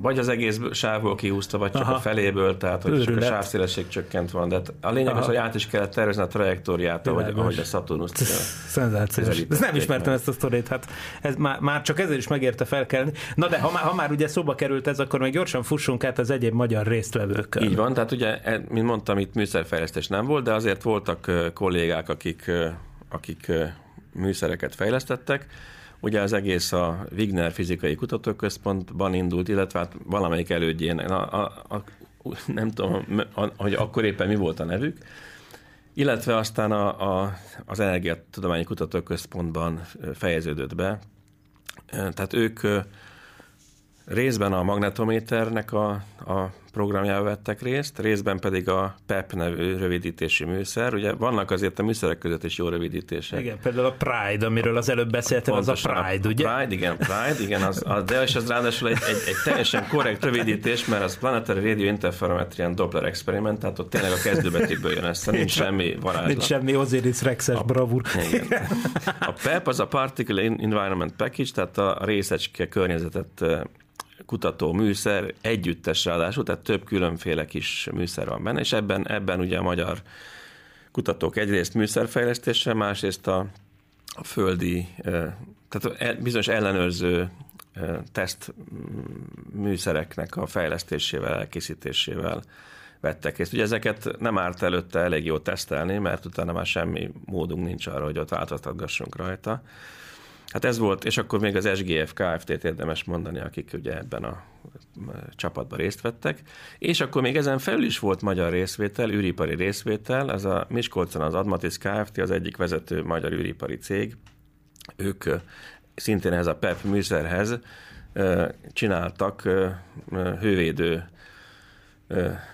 S2: vagy az egész sávból kihúzta, vagy csak
S1: Aha.
S2: a feléből, tehát hogy csak a
S1: Őrület.
S2: sávszélesség csökkent van. De a lényeg
S1: Aha.
S2: az, hogy át is kellett tervezni a trajektóriát, ahogy, ahogy a Saturnus
S1: Szenzációs. Ezt nem ismertem
S2: meg.
S1: ezt a sztorit, hát ez már, már csak ezért is megérte felkelni. Na de ha már, ha már ugye szóba került ez, akkor még gyorsan fussunk át az egyéb magyar résztvevőkkel.
S2: Így van, tehát ugye, e- mint mondtam, itt műszerfejlesztés nem volt, de azért voltak kollégák, akik, akik műszereket fejlesztettek. Ugye az egész a Wigner Fizikai Kutatóközpontban indult, illetve hát valamelyik elődjén, a, a, a, nem tudom, a, hogy akkor éppen mi volt a nevük, illetve aztán a, a, az Energiatudományi Kutatóközpontban fejeződött be. Tehát ők részben a magnetométernek a, a programjával vettek részt, részben pedig a PEP nevű rövidítési műszer. Ugye vannak azért a műszerek között is jó rövidítések.
S1: Igen, például a Pride, amiről az előbb beszéltem, az a
S2: Pontosan,
S1: Pride, ugye?
S2: Pride, igen, Pride, igen, az, az, de és az ráadásul egy, egy, egy teljesen korrekt rövidítés, mert az Planetary Radio Interferometrian Doppler Experiment, tehát ott tényleg a kezdőbetűkből jön össze, nincs semmi varázslat.
S1: Nincs semmi Osiris Rexes bravúr.
S2: Igen. A PEP az a Particle Environment Package, tehát a részecske környezetet kutató műszer, együttes ráadásul, tehát több különféle kis műszer van benne, és ebben, ebben ugye a magyar kutatók egyrészt műszerfejlesztéssel, másrészt a, a földi, eh, tehát e- bizonyos ellenőrző teszt mm, műszereknek a fejlesztésével, elkészítésével vettek részt. Ugye ezeket nem árt előtte elég jó tesztelni, mert utána már semmi módunk nincs arra, hogy ott változtatgassunk rajta. Hát ez volt, és akkor még az SGF Kft-t érdemes mondani, akik ugye ebben a csapatban részt vettek. És akkor még ezen felül is volt magyar részvétel, űripari részvétel, ez a Miskolcon az Admatis Kft, az egyik vezető magyar űripari cég. Ők szintén ez a PEP műszerhez ö, csináltak hővédő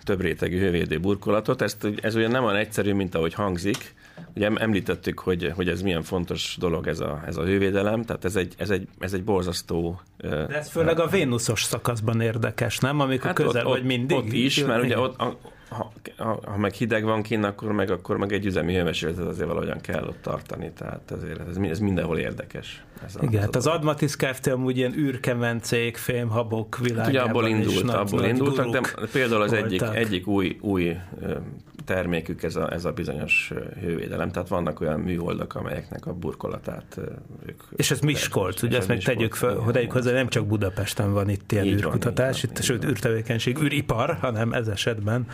S2: több rétegű hővédő burkolatot. Ezt, ez ugye nem olyan egyszerű, mint ahogy hangzik. Ugye em- említettük, hogy, hogy ez milyen fontos dolog ez a, ez a hővédelem, tehát ez egy, ez egy, ez egy borzasztó...
S1: De ez főleg a Vénuszos szakaszban érdekes, nem? Amikor hát közel
S2: ott,
S1: vagy mindig.
S2: Ott is, mert ugye ott, a, ha, ha, ha meg hideg van kint, akkor meg, akkor meg egy üzemi hőmérsékletet azért valahogyan kell ott tartani, tehát ezért ez, ez mindenhol érdekes. Ez
S1: Igen, hát az
S2: dolog.
S1: Admatis Kft. amúgy ilyen űrkemencék, fémhabok
S2: Hát
S1: világában
S2: ugye abból
S1: is
S2: indult,
S1: nagy,
S2: abból
S1: nagy
S2: indultak, de például az egyik,
S1: voltak.
S2: egyik új, új ö, termékük ez a, ez a bizonyos hővédelem. Tehát vannak olyan műholdak, amelyeknek a burkolatát ők...
S1: És ez Miskolc, ugye
S2: ez
S1: ezt meg
S2: Miskolc,
S1: tegyük fel,
S2: igen,
S1: hogy tegyük hozzá, nem csak Budapesten van itt ilyen
S2: Így
S1: űrkutatás,
S2: van,
S1: itt, sőt űrtevékenység, űripar, hanem ez esetben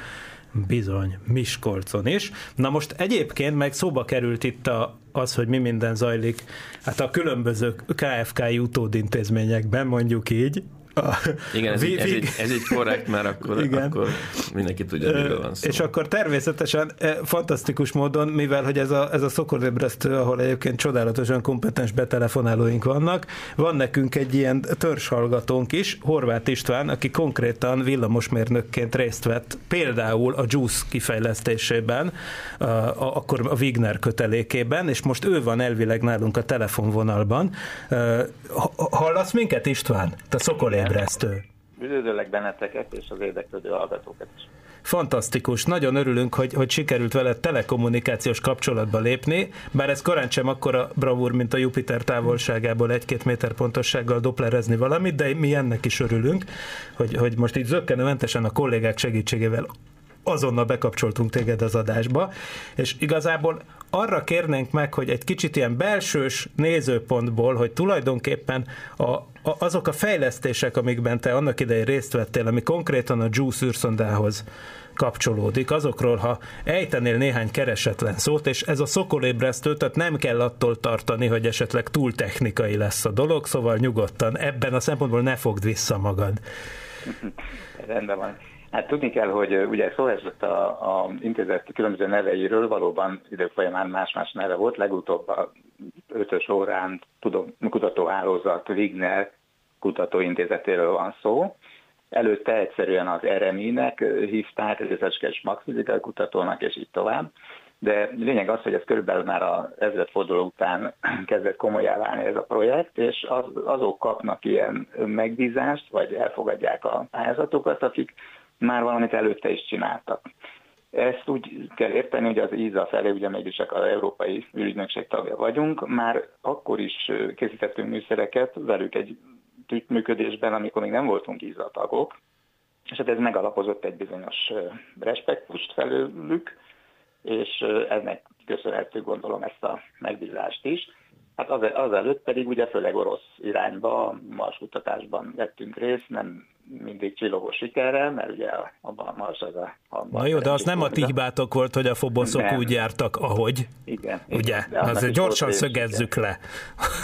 S1: bizony Miskolcon is. Na most egyébként meg szóba került itt a, az, hogy mi minden zajlik, hát a különböző KFK-i utódintézményekben, mondjuk így. A,
S2: Igen, ez,
S1: a
S2: így, ez, így, ez korrekt, mert akkor,
S1: Igen.
S2: akkor mindenki tudja, miről van szó.
S1: És akkor természetesen eh, fantasztikus módon, mivel hogy ez a, ez a szokorébresztő, ahol egyébként csodálatosan kompetens betelefonálóink vannak, van nekünk egy ilyen törzshallgatónk is, Horváth István, aki konkrétan villamosmérnökként részt vett például a JUICE kifejlesztésében, a, a, akkor a Wigner kötelékében, és most ő van elvileg nálunk a telefonvonalban. Eh, ha- Hallasz minket István? Te szokorébresztő.
S5: Üdvözöllek benneteket és az érdeklődő hallgatókat is.
S1: Fantasztikus, nagyon örülünk, hogy, hogy sikerült veled telekommunikációs kapcsolatba lépni, bár ez korán sem akkora bravúr, mint a Jupiter távolságából egy-két méter pontossággal doplerezni valamit, de mi ennek is örülünk, hogy, hogy most így zöggenőmentesen a kollégák segítségével azonnal bekapcsoltunk téged az adásba, és igazából arra kérnénk meg, hogy egy kicsit ilyen belsős nézőpontból, hogy tulajdonképpen a, azok a fejlesztések, amikben te annak idején részt vettél, ami konkrétan a JUICE űrszondához kapcsolódik, azokról, ha ejtenél néhány keresetlen szót, és ez a szokolébresztő, tehát nem kell attól tartani, hogy esetleg túl technikai lesz a dolog, szóval nyugodtan ebben a szempontból ne fogd vissza magad.
S5: Rendben van. Hát tudni kell, hogy ugye szó esett a, a intézet különböző neveiről, valóban idők folyamán más-más neve volt, legutóbb a ötös órán tudom, kutatóhálózat Wigner kutatóintézetéről van szó, előtte egyszerűen az RMI-nek hívták, részecskes maxfizikai kutatónak, és így tovább. De lényeg az, hogy ez körülbelül már a ezredforduló után kezdett komolyá válni ez a projekt, és az, azok kapnak ilyen megbízást, vagy elfogadják a pályázatokat, akik már valamit előtte is csináltak. Ezt úgy kell érteni, hogy az ISA felé, ugye mégis az Európai Ügynökség tagja vagyunk, már akkor is készítettünk műszereket velük egy működésben, amikor még nem voltunk ISA tagok, és hát ez megalapozott egy bizonyos respektust felőlük, és ennek köszönhető gondolom ezt a megbízást is. Hát az, azelőtt pedig ugye főleg orosz irányba, Mars kutatásban vettünk részt, nem mindig csillogó sikerrel, mert ugye abban a Mars az a... a
S1: Na jó, de az nem a ti hibátok volt, hogy a foboszok nem. úgy jártak, ahogy.
S5: Igen.
S1: Ugye? Igen, azért gyorsan szögezzük le.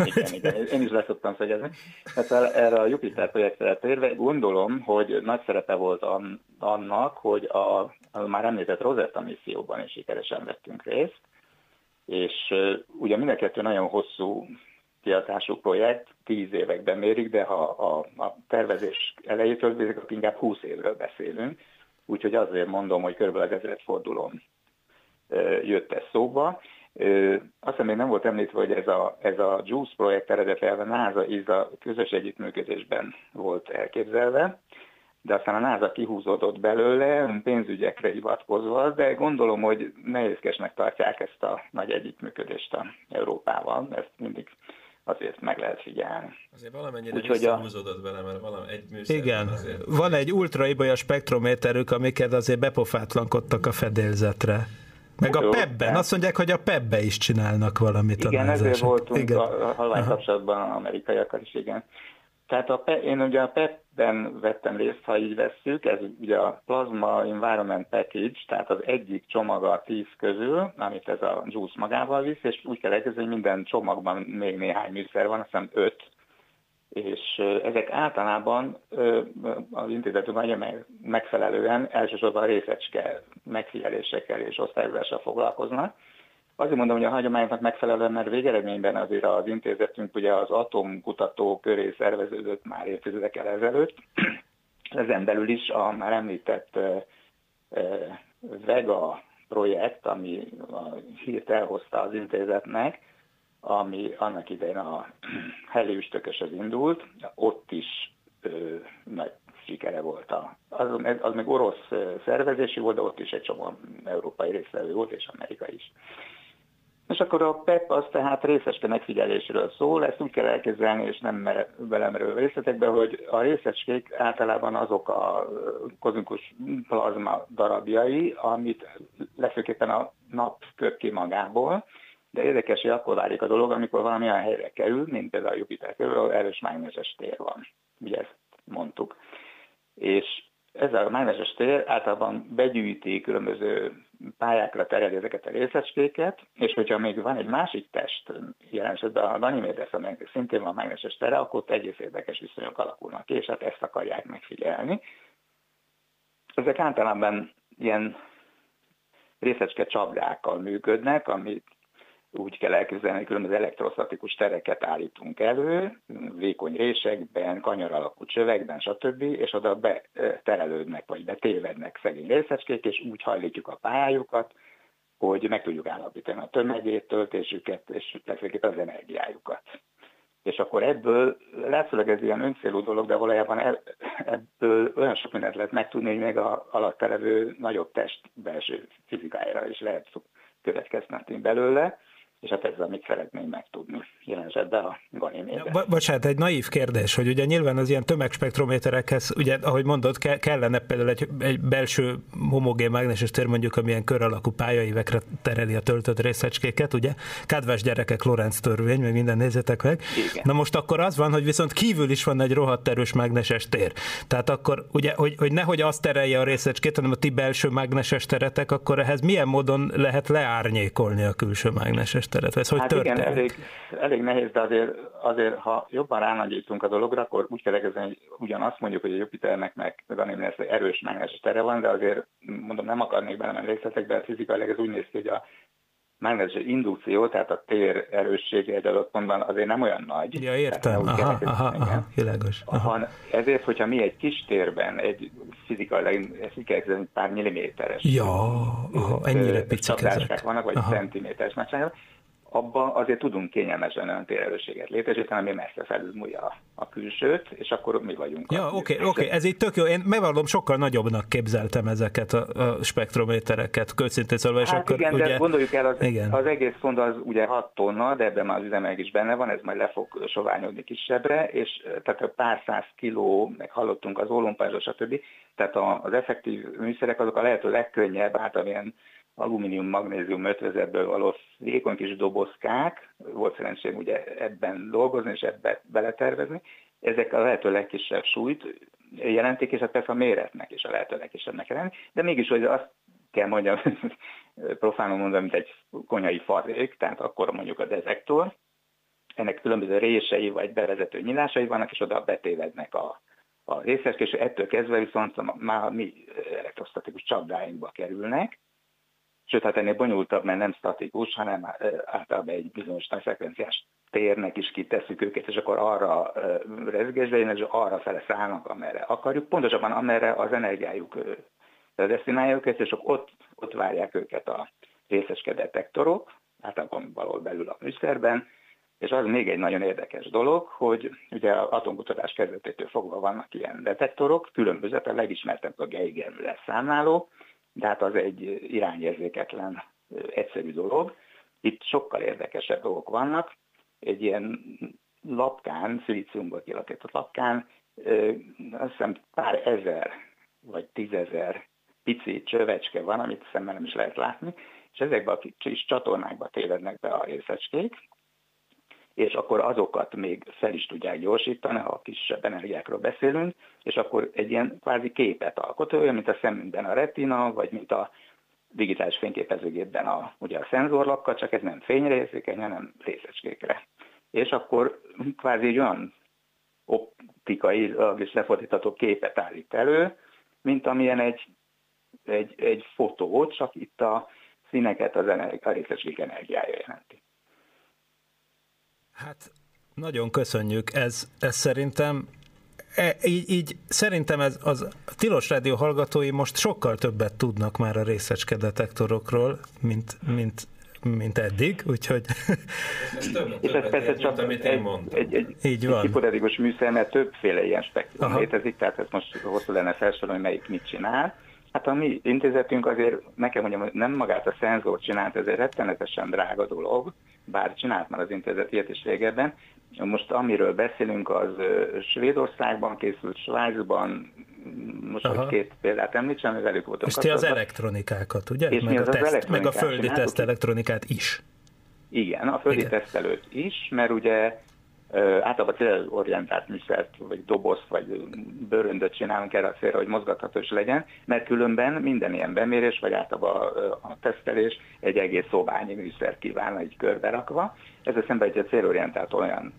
S5: Igen, igen, én is leszoktam szögezni. Hát erre a Jupiter projektre térve gondolom, hogy nagy szerepe volt annak, hogy a, a már említett Rosetta misszióban is sikeresen vettünk részt, és ugye mind a kettő nagyon hosszú kiadású projekt, tíz években mérik, de ha a, a tervezés elejétől nézik, akkor inkább húsz évről beszélünk. Úgyhogy azért mondom, hogy körülbelül az ezredfordulón jött ez szóba. Azt még nem volt említve, hogy ez a, ez a JUICE projekt eredetileg a NASA a közös együttműködésben volt elképzelve, de aztán a NASA kihúzódott belőle, pénzügyekre hivatkozva, de gondolom, hogy nehézkesnek tartják ezt a nagy együttműködést a Európával, ezt mindig azért meg lehet figyelni.
S2: Azért valamennyire Úgyhogy visszahúzódott a... bele, mert valami egy műszer
S1: Igen, azért... van egy ultraibolya spektrométerük, amiket azért bepofátlankodtak a fedélzetre. Meg a PEB-ben, azt mondják, hogy a PEB-be is csinálnak valamit.
S5: Igen, ezért voltunk igen. a halvány kapcsolatban amerikaiakkal is, igen. Tehát a, én ugye a PEP-ben vettem részt, ha így vesszük, ez ugye a Plasma Environment Package, tehát az egyik csomag a tíz közül, amit ez a JUICE magával visz, és úgy kell elkezdeni, hogy minden csomagban még néhány műszer van, azt hiszem öt, és ezek általában az intézetünk megfelelően elsősorban részecske megfigyelésekkel és osztályozással foglalkoznak, Azért mondom, hogy a hagyományoknak megfelelően, mert végeredményben azért az intézetünk ugye az atomkutató köré szerveződött már évtizedekkel ezelőtt. Ezen belül is a már említett Vega projekt, ami hírt elhozta az intézetnek, ami annak idején a Helius tököshöz indult, ott is ö, nagy sikere volt. A, az, az meg orosz szervezési volt, de ott is egy csomó európai részvevő volt, és Amerika is. És akkor a PEP az tehát részecske megfigyelésről szól, ezt úgy kell elképzelni, és nem belemerül részletekbe, hogy a részecskék általában azok a kozmikus plazma darabjai, amit legfőképpen a nap köt ki magából, de érdekes, hogy akkor válik a dolog, amikor valami olyan helyre kerül, mint például a Jupiter körül, ahol erős mágneses tér van. Ugye ezt mondtuk. És ez a mágneses tér általában begyűjti különböző pályákra tereli ezeket a részecskéket, és hogyha még van egy másik test, jelen esetben a Ganymédes, amelynek szintén van mágneses tere, akkor ott egész érdekes viszonyok alakulnak ki, és hát ezt akarják megfigyelni. Ezek általában ilyen részecske csapdákkal működnek, amit úgy kell elképzelni, különböző elektrostatikus tereket állítunk elő, vékony résekben, kanyar alakú csövekben, stb., és oda beterelődnek, vagy betévednek szegény részecskék, és úgy hajlítjuk a pályájukat, hogy meg tudjuk állapítani a tömegét, töltésüket, és legfőképpen az energiájukat. És akkor ebből látszólag ez ilyen öncélú dolog, de valójában ebből olyan sok mindent lehet megtudni, hogy még a alatt nagyobb test belső fizikájára is lehet következtetni belőle és hát ez, amit szeretnénk megtudni, jelen esetben a Ganymédre.
S1: Bocsánat, egy naív kérdés, hogy ugye nyilván az ilyen tömegspektrométerekhez, ugye ahogy mondod, ke- kellene például egy, egy belső homogén mágneses tér, mondjuk, amilyen kör alakú pályaívekre tereli a töltött részecskéket, ugye? Kedves gyerekek, Lorenz törvény, meg minden nézzetek meg. Igen. Na most akkor az van, hogy viszont kívül is van egy rohadt erős mágneses tér. Tehát akkor ugye, hogy, hogy nehogy azt terelje a részecskét, hanem a ti belső mágneses teretek, akkor ehhez milyen módon lehet leárnyékolni a külső mágneses teret? Ez hogy
S5: hát
S1: történik?
S5: Igen, elég, elég nehéz, de azért, azért, ha jobban ránagyítunk a dologra, akkor úgy kell elkezdeni, hogy ugyanazt mondjuk, hogy a Jupiternek meg Ganymedes erős mágneses tere van, de azért mondom, nem akarnék belemenni részletekbe, fizikailag ez úgy néz ki, hogy a mágneses indukció, tehát a tér erőssége egy adott pontban azért nem olyan nagy.
S1: Ja, értem. Aha,
S5: úgy
S1: aha,
S5: kerekezik,
S1: aha, világos. Aha.
S5: Han, ezért, hogyha mi egy kis térben, egy fizikailag fizikailag pár milliméteres
S1: Ja, aha, ennyire ezek.
S5: vannak, vagy
S1: Aha.
S5: centiméteres nagyságban, abban azért tudunk kényelmesen olyan térerősséget létesíteni, ami messze felülmúlja a, a külsőt, és akkor mi vagyunk.
S1: Ja,
S5: a-
S1: oké, okay, oké, okay. ez így tök jó. Én megvallom, sokkal nagyobbnak képzeltem ezeket a, a spektrométereket, köszintén szólva, és
S5: hát
S1: akkor
S5: igen,
S1: ugye...
S5: de gondoljuk el, az,
S1: igen.
S5: az egész font az ugye 6 tonna, de ebben már az üzemanyag is benne van, ez majd le fog soványodni kisebbre, és eh, tehát a pár száz kiló, meg hallottunk az ólompanzsról, stb. Tehát az effektív műszerek azok a lehető legkönnyebb, általában ilyen alumínium, magnézium ötvözetből való vékony kis dobozkák, volt szerencsém ugye ebben dolgozni és ebbe beletervezni, ezek a lehető legkisebb súlyt jelentik, és hát persze a méretnek is a lehető legkisebbnek lenni, de mégis, hogy azt kell mondjam, profánul mondom, mint egy konyai farék, tehát akkor mondjuk a dezektor, ennek különböző rései vagy bevezető nyilásai vannak, és oda betévednek a, a részek, és ettől kezdve viszont már a mi elektrostatikus csapdáinkba kerülnek, sőt, hát ennél bonyolultabb, mert nem statikus, hanem ö, általában egy bizonyos nagy frekvenciás térnek is kitesszük őket, és akkor arra ö, rezgésbe jön, és arra fele szállnak, amerre akarjuk, pontosabban amerre az energiájuk ö, destinálja őket, és ott, ott várják őket a részeske detektorok, általában valahol belül a műszerben, és az még egy nagyon érdekes dolog, hogy ugye az atomkutatás kezdetétől fogva vannak ilyen detektorok, különböző, a legismertebb a Geiger számláló, de hát az egy irányérzéketlen egyszerű dolog. Itt sokkal érdekesebb dolgok vannak. Egy ilyen lapkán, szilíciumból kialakított lapkán, azt hiszem pár ezer vagy tízezer pici csövecske van, amit szemmel nem is lehet látni, és ezekbe a kis csatornákba tévednek be a részecskék, és akkor azokat még fel is tudják gyorsítani, ha kisebb energiákról beszélünk, és akkor egy ilyen kvázi képet alkot, olyan, mint a szemünkben a retina, vagy mint a digitális fényképezőgépben a, ugye a szenzorlakkal, csak ez nem fényre érzékeny, hanem részecskékre. És akkor kvázi egy olyan optikai és lefordítható képet állít elő, mint amilyen egy, egy, egy fotó, csak itt a színeket az energi- a részecskék energiája jelenti.
S1: Hát nagyon köszönjük, ez, ez szerintem E, így, így szerintem ez az a Tilos Rádió hallgatói most sokkal többet tudnak már a részecske detektorokról, mint, mint, mint eddig, úgyhogy
S2: Ez
S5: És ez persze csak
S2: amit
S5: egy,
S2: én mondtam.
S5: egy, egy,
S1: Így
S5: egy
S1: van.
S5: hipotetikus műszer, mert többféle ilyen spektrum
S1: Aha.
S5: létezik, tehát ez most hosszú lenne felsorolni, melyik mit csinál. Hát a mi intézetünk azért, nekem mondjam, nem magát a szenzor csinált, ez egy rettenetesen drága dolog, bár csinált már az intézet ilyet is régebben. Most amiről beszélünk, az Svédországban készült, Svájcban, most
S1: Aha.
S5: hogy két példát említsem, velük voltunk
S1: és ti az elektronikákat, ugye?
S5: És mi
S1: meg, a
S5: az az
S1: teszt, meg a
S5: elektronikát
S1: földi teszt elektronikát is.
S5: Igen, a földi
S1: Igen.
S5: tesztelőt is, mert ugye általában célorientált műszert, vagy dobozt, vagy bőröndöt csinálunk erre a célra, hogy mozgatható is legyen, mert különben minden ilyen bemérés, vagy általában a tesztelés egy egész szobányi műszer kíván egy körbe rakva. Ezzel szemben egy célorientált olyan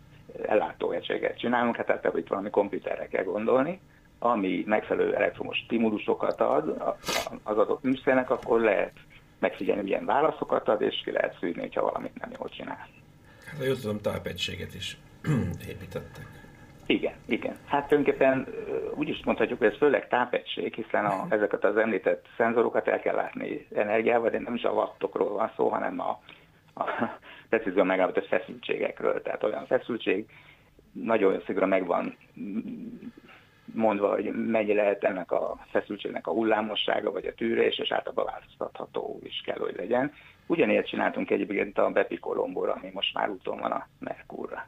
S5: ellátóegységet csinálunk, hát általában itt valami komputerre kell gondolni, ami megfelelő elektromos stimulusokat ad az adott műszernek, akkor lehet megfigyelni, milyen válaszokat ad, és ki lehet szűrni, hogyha valamit nem jól csinál.
S2: Hát, ha jól tudom, tápegységet is építettek.
S5: Igen, igen. Hát tulajdonképpen úgy is mondhatjuk, hogy ez főleg tápegység, hiszen a, ezeket az említett szenzorokat el kell látni energiával, de nem is a wattokról van szó, hanem a, a precízióan megállapított feszültségekről. Tehát olyan feszültség nagyon szigorúan megvan mm, mondva, hogy mennyi lehet ennek a feszültségnek a hullámossága, vagy a tűrés, és általában változtatható is kell, hogy legyen. Ugyanilyet csináltunk egyébként a Bepi Kolombóra, ami most már úton van a Merkurra.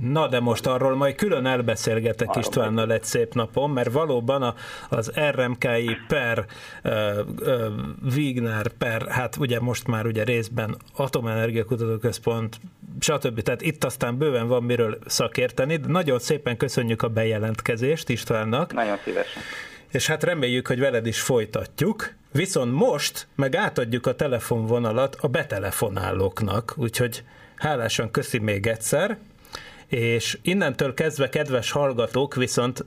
S1: Na, de most arról majd külön elbeszélgetek
S5: Arról
S1: Istvánnal egy szép napon, mert valóban a, az RMKI per uh, uh, Wigner per, hát ugye most már ugye részben Atomenergia Kutatóközpont, stb. Tehát itt aztán bőven van miről szakérteni, de nagyon szépen köszönjük a bejelentkezést Istvánnak,
S5: Nagyon szívesen.
S1: és hát reméljük, hogy veled is folytatjuk. Viszont most meg átadjuk a telefonvonalat a betelefonálóknak, úgyhogy hálásan köszi még egyszer, és innentől kezdve, kedves hallgatók, viszont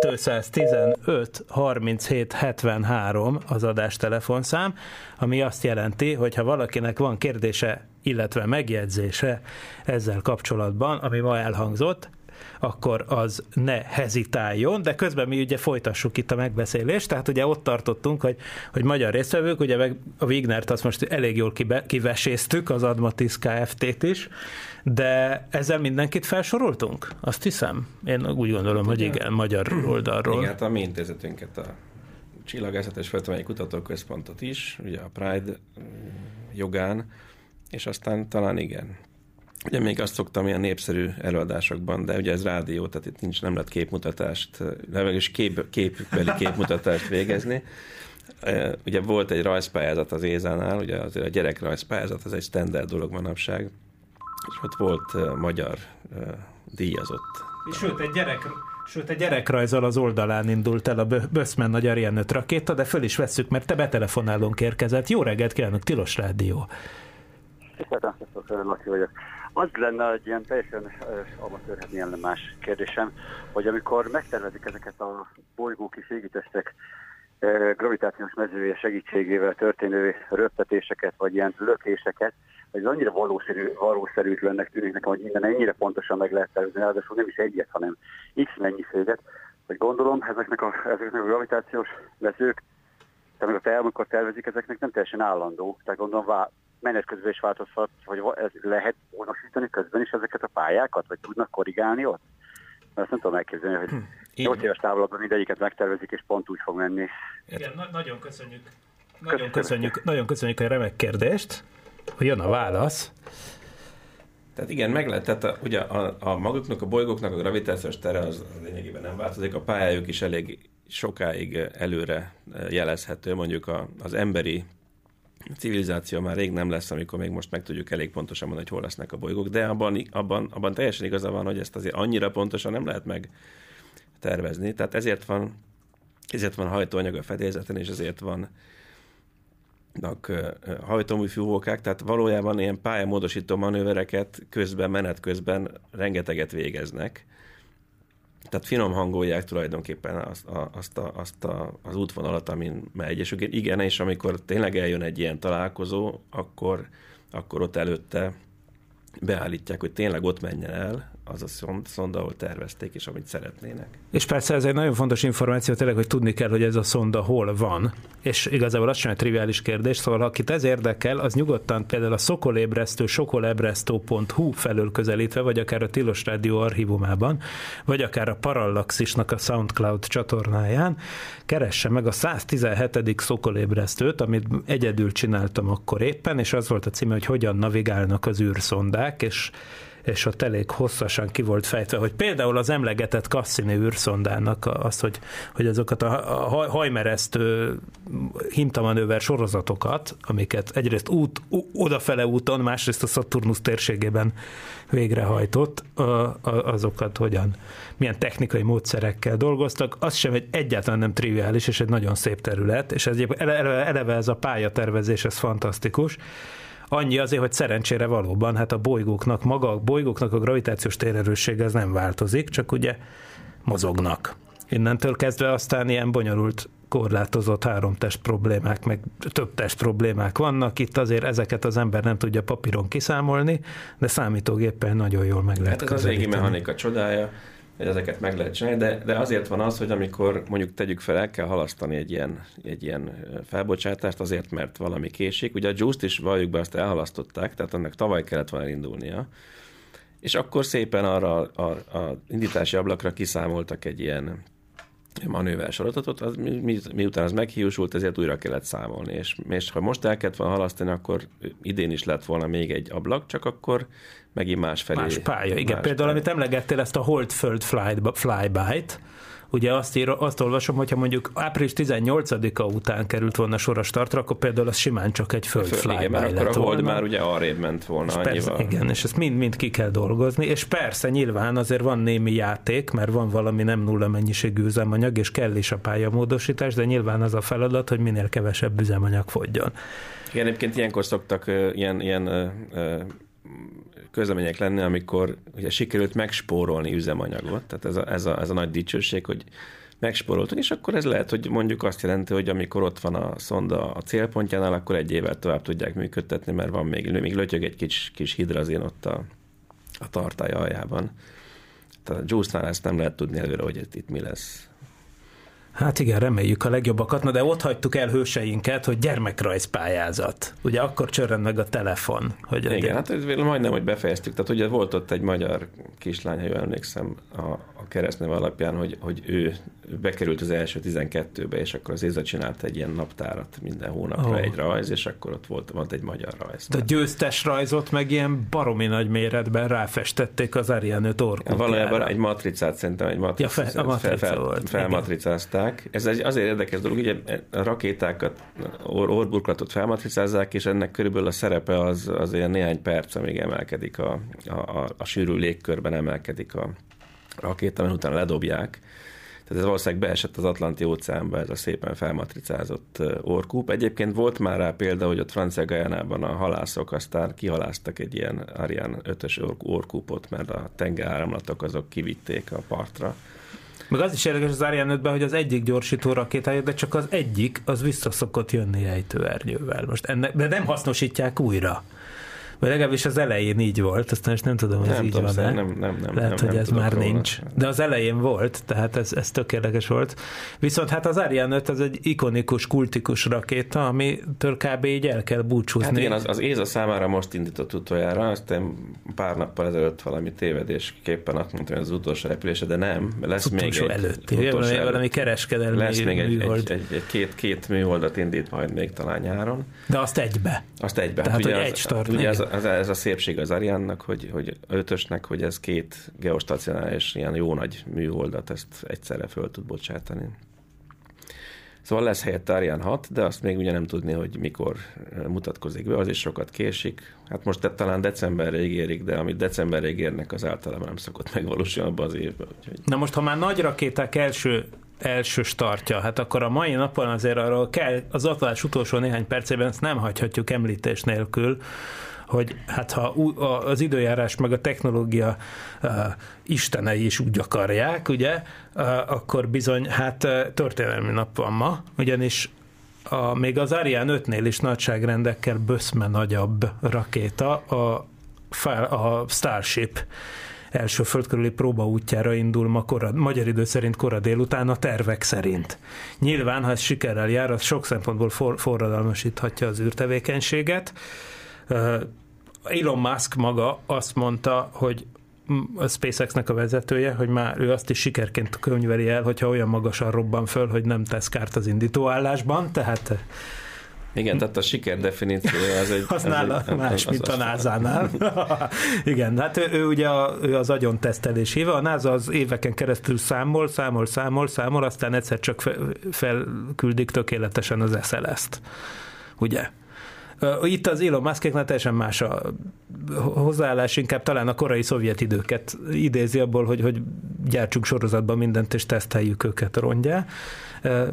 S1: 215 37 73 az adás telefonszám, ami azt jelenti, hogy ha valakinek van kérdése, illetve megjegyzése ezzel kapcsolatban, ami ma elhangzott, akkor az ne hezitáljon, de közben mi ugye folytassuk itt a megbeszélést, tehát ugye ott tartottunk, hogy, hogy magyar résztvevők, ugye meg a Wignert azt most elég jól kibe, kiveséztük, az Admatis Kft-t is, de ezzel mindenkit felsoroltunk? Azt hiszem. Én úgy gondolom, hát, hogy igen, magyar oldalról.
S2: Igen, hát a mi intézetünket, a Csillagászat és Földtudományi Kutatóközpontot is, ugye a Pride jogán, és aztán talán igen, Ugye még azt szoktam ilyen népszerű előadásokban, de ugye ez rádió, tehát itt nincs, nem lehet képmutatást, legalábbis kép, képbeli képmutatást végezni. Ugye volt egy rajzpályázat az Ézánál, ugye azért a gyerekrajzpályázat, az egy standard dolog manapság, és ott volt magyar díjazott.
S1: És sőt, egy gyerek, Sőt, egy gyerekrajzal az oldalán indult el a Böszmen nagy Ariane 5 rakéta, de föl is vesszük, mert te betelefonálunk érkezett. Jó reggelt kívánok, Tilos Rádió!
S6: Tiszteltem, Laci vagyok. Az lenne egy ilyen teljesen amatőrhet ilyen más kérdésem, hogy amikor megtervezik ezeket a bolygó kis égitestek gravitációs mezője segítségével történő röptetéseket, vagy ilyen lökéseket, hogy ez annyira valószerű, valószerűtlennek tűnik nekem, hogy minden ennyire pontosan meg lehet tervezni, ráadásul nem is egyet, hanem x mennyiséget, hogy gondolom ezeknek a, ezeknek a gravitációs mezők, tehát amikor tervezik, ezeknek nem teljesen állandó, tehát gondolom menet közben is változhat, hogy ez lehet honosítani közben is ezeket a pályákat, vagy tudnak korrigálni ott? Mert azt nem tudom elképzelni, hogy hm. 8 éves távlatban mindegyiket megtervezik, és pont úgy fog menni.
S1: Igen, na- nagyon köszönjük. Nagyon köszönjük, nagyon köszönjük a remek kérdést, hogy jön a válasz.
S2: Tehát igen, meg lehet, tehát a, ugye a, a maguknak, a bolygóknak a gravitációs tere az, az lényegében nem változik, a pályájuk is elég sokáig előre jelezhető, mondjuk a, az emberi civilizáció már rég nem lesz, amikor még most meg tudjuk elég pontosan mondani, hogy hol lesznek a bolygók, de abban, abban, abban teljesen igaza van, hogy ezt azért annyira pontosan nem lehet meg tervezni. Tehát ezért van, ezért van hajtóanyag a fedélzeten, és ezért van hajtómű fúvókák, tehát valójában ilyen pályamódosító manővereket közben, menet közben rengeteget végeznek, tehát finom hangolják tulajdonképpen azt, a, azt, a, azt a, az útvonalat, amin megy. És igen, és amikor tényleg eljön egy ilyen találkozó, akkor, akkor ott előtte beállítják, hogy tényleg ott menjen el, az a szonda, ahol tervezték, és amit szeretnének.
S1: És persze ez egy nagyon fontos információ tényleg, hogy tudni kell, hogy ez a szonda hol van, és igazából az sem egy triviális kérdés, szóval akit ez érdekel, az nyugodtan például a szokolébresztő sokolebresztő.hu felől közelítve, vagy akár a Tilos Rádió archívumában, vagy akár a Parallaxisnak a SoundCloud csatornáján, keresse meg a 117. szokolébresztőt, amit egyedül csináltam akkor éppen, és az volt a címe, hogy hogyan navigálnak az űrszondák, és és ott elég hosszasan ki volt fejtve, hogy például az emlegetett Cassini űrszondának az, hogy, hogy azokat a hajmeresztő hintamanőver sorozatokat, amiket egyrészt út, odafele úton, másrészt a Saturnus térségében végrehajtott, azokat hogyan, milyen technikai módszerekkel dolgoztak, az sem egy egyáltalán nem triviális, és egy nagyon szép terület, és ez eleve, eleve ez a pályatervezés, ez fantasztikus, Annyi azért, hogy szerencsére valóban, hát a bolygóknak maga, a bolygóknak a gravitációs térerőssége az nem változik, csak ugye mozognak. Innentől kezdve aztán ilyen bonyolult korlátozott három test problémák, meg több test problémák vannak. Itt azért ezeket az ember nem tudja papíron kiszámolni, de számítógéppen nagyon jól meg lehet
S2: Hát ez az régi mechanika csodája hogy ezeket meg lehet csinálni, de, de azért van az, hogy amikor mondjuk tegyük fel, el kell halasztani egy ilyen, egy ilyen felbocsátást, azért, mert valami késik. Ugye a Juice-t is valljuk be, azt elhalasztották, tehát annak tavaly kellett volna indulnia. És akkor szépen arra a, a, a indítási ablakra kiszámoltak egy ilyen manőver sorozatot, az, mi, mi, miután az meghiúsult, ezért újra kellett számolni. És, és ha most el kellett volna halasztani, akkor idén is lett volna még egy ablak, csak akkor megint más felé.
S1: Más pálya, igen. Más Például, pálya. amit emlegettél, ezt a Holdföld flyby-t, Ugye azt, ír, azt olvasom, hogyha mondjuk április 18-a után került volna sor a startra, akkor például az simán csak egy föld Föl,
S2: igen, mert akkor a hold már ugye arrébb ment volna
S1: és persze, Igen, és ezt mind-mind ki kell dolgozni, és persze nyilván azért van némi játék, mert van valami nem nulla mennyiségű üzemanyag, és kell is a pályamódosítás, de nyilván az a feladat, hogy minél kevesebb üzemanyag fogjon.
S2: Igen, egyébként ilyenkor szoktak uh, ilyen, ilyen uh, közlemények lenni, amikor ugye sikerült megspórolni üzemanyagot, tehát ez a, ez a, ez a nagy dicsőség, hogy megspóroltunk, és akkor ez lehet, hogy mondjuk azt jelenti, hogy amikor ott van a szonda a célpontjánál, akkor egy évvel tovább tudják működtetni, mert van még, még lötyög egy kis, kis hidrazén ott a, a tartály aljában. Tehát a Juice-nál ezt nem lehet tudni előre, hogy itt, itt mi lesz.
S1: Hát igen, reméljük a legjobbakat, na de ott hagytuk el hőseinket, hogy gyermekrajzpályázat. Ugye akkor csörren meg a telefon. Hogy
S2: Igen,
S1: ugye...
S2: hát ez majdnem, hogy befejeztük. Tehát ugye volt ott egy magyar kislány, ha jól emlékszem, a, a keresztneve alapján, hogy, hogy ő bekerült az első 12-be, és akkor az Éza csinált egy ilyen naptárat minden hónapra
S1: Ó.
S2: egy rajz, és akkor ott volt, volt egy magyar rajz.
S1: De a győztes rajzot meg ilyen baromi nagy méretben ráfestették az Ariane 5 orkutjára.
S2: Valójában egy matricát szerintem, egy matricát
S1: Ja, fe- a matrica
S2: fel,
S1: volt,
S2: fel, felmatricázták. Ez egy azért érdekes dolog, ugye a rakétákat, or, orburkolatot felmatricázzák, és ennek körülbelül a szerepe az, az ilyen néhány perc, amíg emelkedik a, a, a, a sűrű légkörben emelkedik a rakéta, mert utána ledobják. Tehát ez valószínűleg beesett az Atlanti óceánba, ez a szépen felmatricázott orkúp. Egyébként volt már rá példa, hogy ott Francia Gajánában a halászok aztán kihaláztak egy ilyen Ariane 5-ös ork- orkúpot, mert a tengeráramlatok azok kivitték a partra.
S1: Meg az is érdekes az Ariane 5 hogy az egyik gyorsító rakétája, de csak az egyik, az vissza szokott jönni ejtőernyővel. Most ennek, de nem hasznosítják újra. Vagy legalábbis az elején így volt, aztán most nem tudom, hogy ez
S2: Nem
S1: így
S2: tudom,
S1: van-e.
S2: nem- nem- nem-
S1: Lehet,
S2: nem-
S1: hogy
S2: nem
S1: ez már
S2: róla.
S1: nincs. De az elején volt, tehát ez, ez tökéletes volt. Viszont hát az Ariane 5 az egy ikonikus, kultikus rakéta, amitől kb. így el kell búcsúzni.
S2: Hát igen, az, az ÉZA számára most indított utoljára, aztán pár nappal ezelőtt valami tévedésképpen azt mondtam, hogy az utolsó repülése, de nem, lesz
S1: Az
S2: még egy
S1: előtti.
S2: utolsó
S1: Valami,
S2: előtt.
S1: valami kereskedelmi
S2: Lesz még egy,
S1: műhold.
S2: egy, egy, egy két, két műholdat indít majd még talán nyáron.
S1: De azt egybe.
S2: Azt egyben.
S1: Tehát,
S2: ugye
S1: hogy
S2: az,
S1: egy start,
S2: Ugye
S1: igen.
S2: Ez, ez, a szépség az Ariánnak, hogy, hogy ötösnek, hogy ez két geostacionális ilyen jó nagy műholdat ezt egyszerre föl tud bocsátani. Szóval lesz helyette Ariane 6, de azt még ugye nem tudni, hogy mikor eh, mutatkozik be, az is sokat késik. Hát most te- talán decemberre ígérik, de amit decemberre ígérnek, az általában nem szokott megvalósulni abban az évben. Úgyhogy
S1: Na most, ha már nagy rakéták első első startja, hát akkor a mai napon azért arról kell, az adás utolsó néhány percében ezt nem hagyhatjuk említés nélkül, hogy hát ha az időjárás meg a technológia uh, istenei is úgy akarják, ugye, akkor bizony hát történelmi nap van ma, ugyanis a, még az Ariane 5-nél is nagyságrendekkel böszme nagyobb rakéta, a, a Starship első földkörüli próbaútjára indul ma kora, magyar idő szerint kora délután a tervek szerint. Nyilván, ha ez sikerrel jár, az sok szempontból for, forradalmasíthatja az űrtevékenységet. Elon Musk maga azt mondta, hogy a SpaceX-nek a vezetője, hogy már ő azt is sikerként könyveli el, hogyha olyan magasan robban föl, hogy nem tesz kárt az indítóállásban, tehát
S2: igen, tehát a siker definíciója az egy...
S1: az nála
S2: egy,
S1: más, mint a NASA-nál. Igen, hát ő, ő ugye a, ő az agyon tesztelés híve, a NASA az éveken keresztül számol, számol, számol, számol, aztán egyszer csak fe, felküldik tökéletesen az SLS-t. Ugye? Itt az Elon Muskéknál teljesen más a hozzáállás, inkább talán a korai szovjet időket idézi abból, hogy, hogy gyártsunk sorozatban mindent, és teszteljük őket rongyá.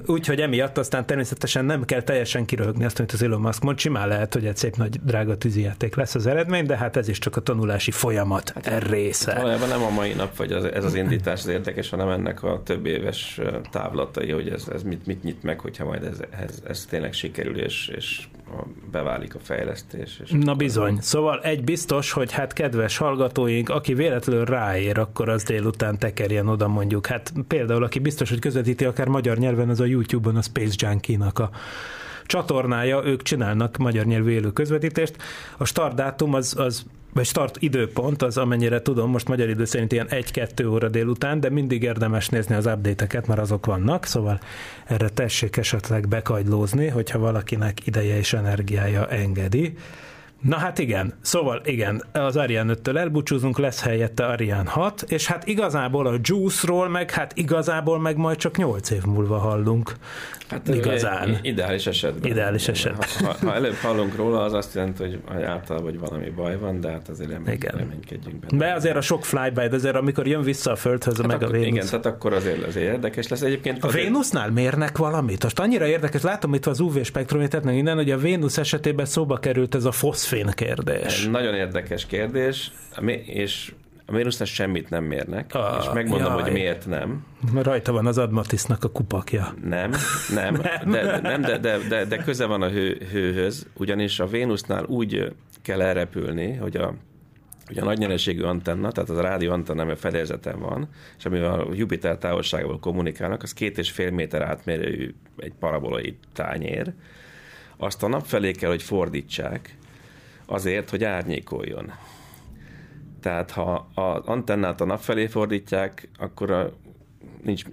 S1: Úgyhogy emiatt aztán természetesen nem kell teljesen kiröhögni azt, amit az Elon Musk mond, simán lehet, hogy egy szép nagy drága tűzijáték lesz az eredmény, de hát ez is csak a tanulási folyamat hát, része.
S2: Valójában nem a mai nap, vagy az, ez az indítás az érdekes, hanem ennek a több éves távlatai, hogy ez, ez mit, mit nyit meg, hogyha majd ez, ez, ez tényleg sikerül, és, és beválik a fejlesztés. És
S1: Na bizony. Szóval egy biztos, hogy hát kedves hallgatóink, aki véletlenül ráér, akkor az délután tekerjen oda mondjuk. Hát például, aki biztos, hogy közvetíti akár magyar nyelven, az a YouTube-on a Space Junkie-nak a csatornája, ők csinálnak magyar nyelvű élő közvetítést. A start dátum az, az vagy start időpont, az amennyire tudom, most magyar idő szerint ilyen 1-2 óra délután, de mindig érdemes nézni az update-eket, mert azok vannak, szóval erre tessék esetleg bekagylózni, hogyha valakinek ideje és energiája engedi. Na hát igen, szóval igen, az Ariane 5-től elbúcsúzunk, lesz helyette Ariane 6, és hát igazából a Juice-ról meg, hát igazából meg majd csak 8 év múlva hallunk.
S2: Hát
S1: igazán.
S2: Ideális esetben.
S1: Ideális esetben.
S2: Ha, ha, előbb hallunk róla, az azt jelenti, hogy hogy általában hogy valami baj van, de hát azért remény,
S1: Igen.
S2: reménykedjünk benne.
S1: De azért a sok flyby, azért amikor jön vissza a Földhöz,
S2: hát
S1: meg a
S2: akkor,
S1: Vénusz.
S2: Igen, tehát akkor azért, azért érdekes lesz. Egyébként
S1: A
S2: azért-
S1: Vénusznál mérnek valamit? Most annyira érdekes, látom itt az UV spektrométert, meg minden, hogy a Vénusz esetében szóba került ez a fén kérdés.
S2: Nagyon érdekes kérdés, és a Vénusznál semmit nem mérnek,
S1: Ah,
S2: és megmondom,
S1: jaj.
S2: hogy miért nem.
S1: Mert rajta van az Admatisnak a kupakja.
S2: Nem, nem, de, nem de, de, de, de köze van a hő, hőhöz, ugyanis a Vénusznál úgy kell elrepülni, hogy a, hogy a nagy nyereségű antenna, tehát az a rádió antenna, ami a fedélzeten van, és amivel a Jupiter távolságával kommunikálnak, az két és fél méter átmérőjű egy parabolai tányér. Azt a nap felé kell, hogy fordítsák, azért, hogy árnyékoljon. Tehát ha az antennát a nap felé fordítják, akkor a, nincs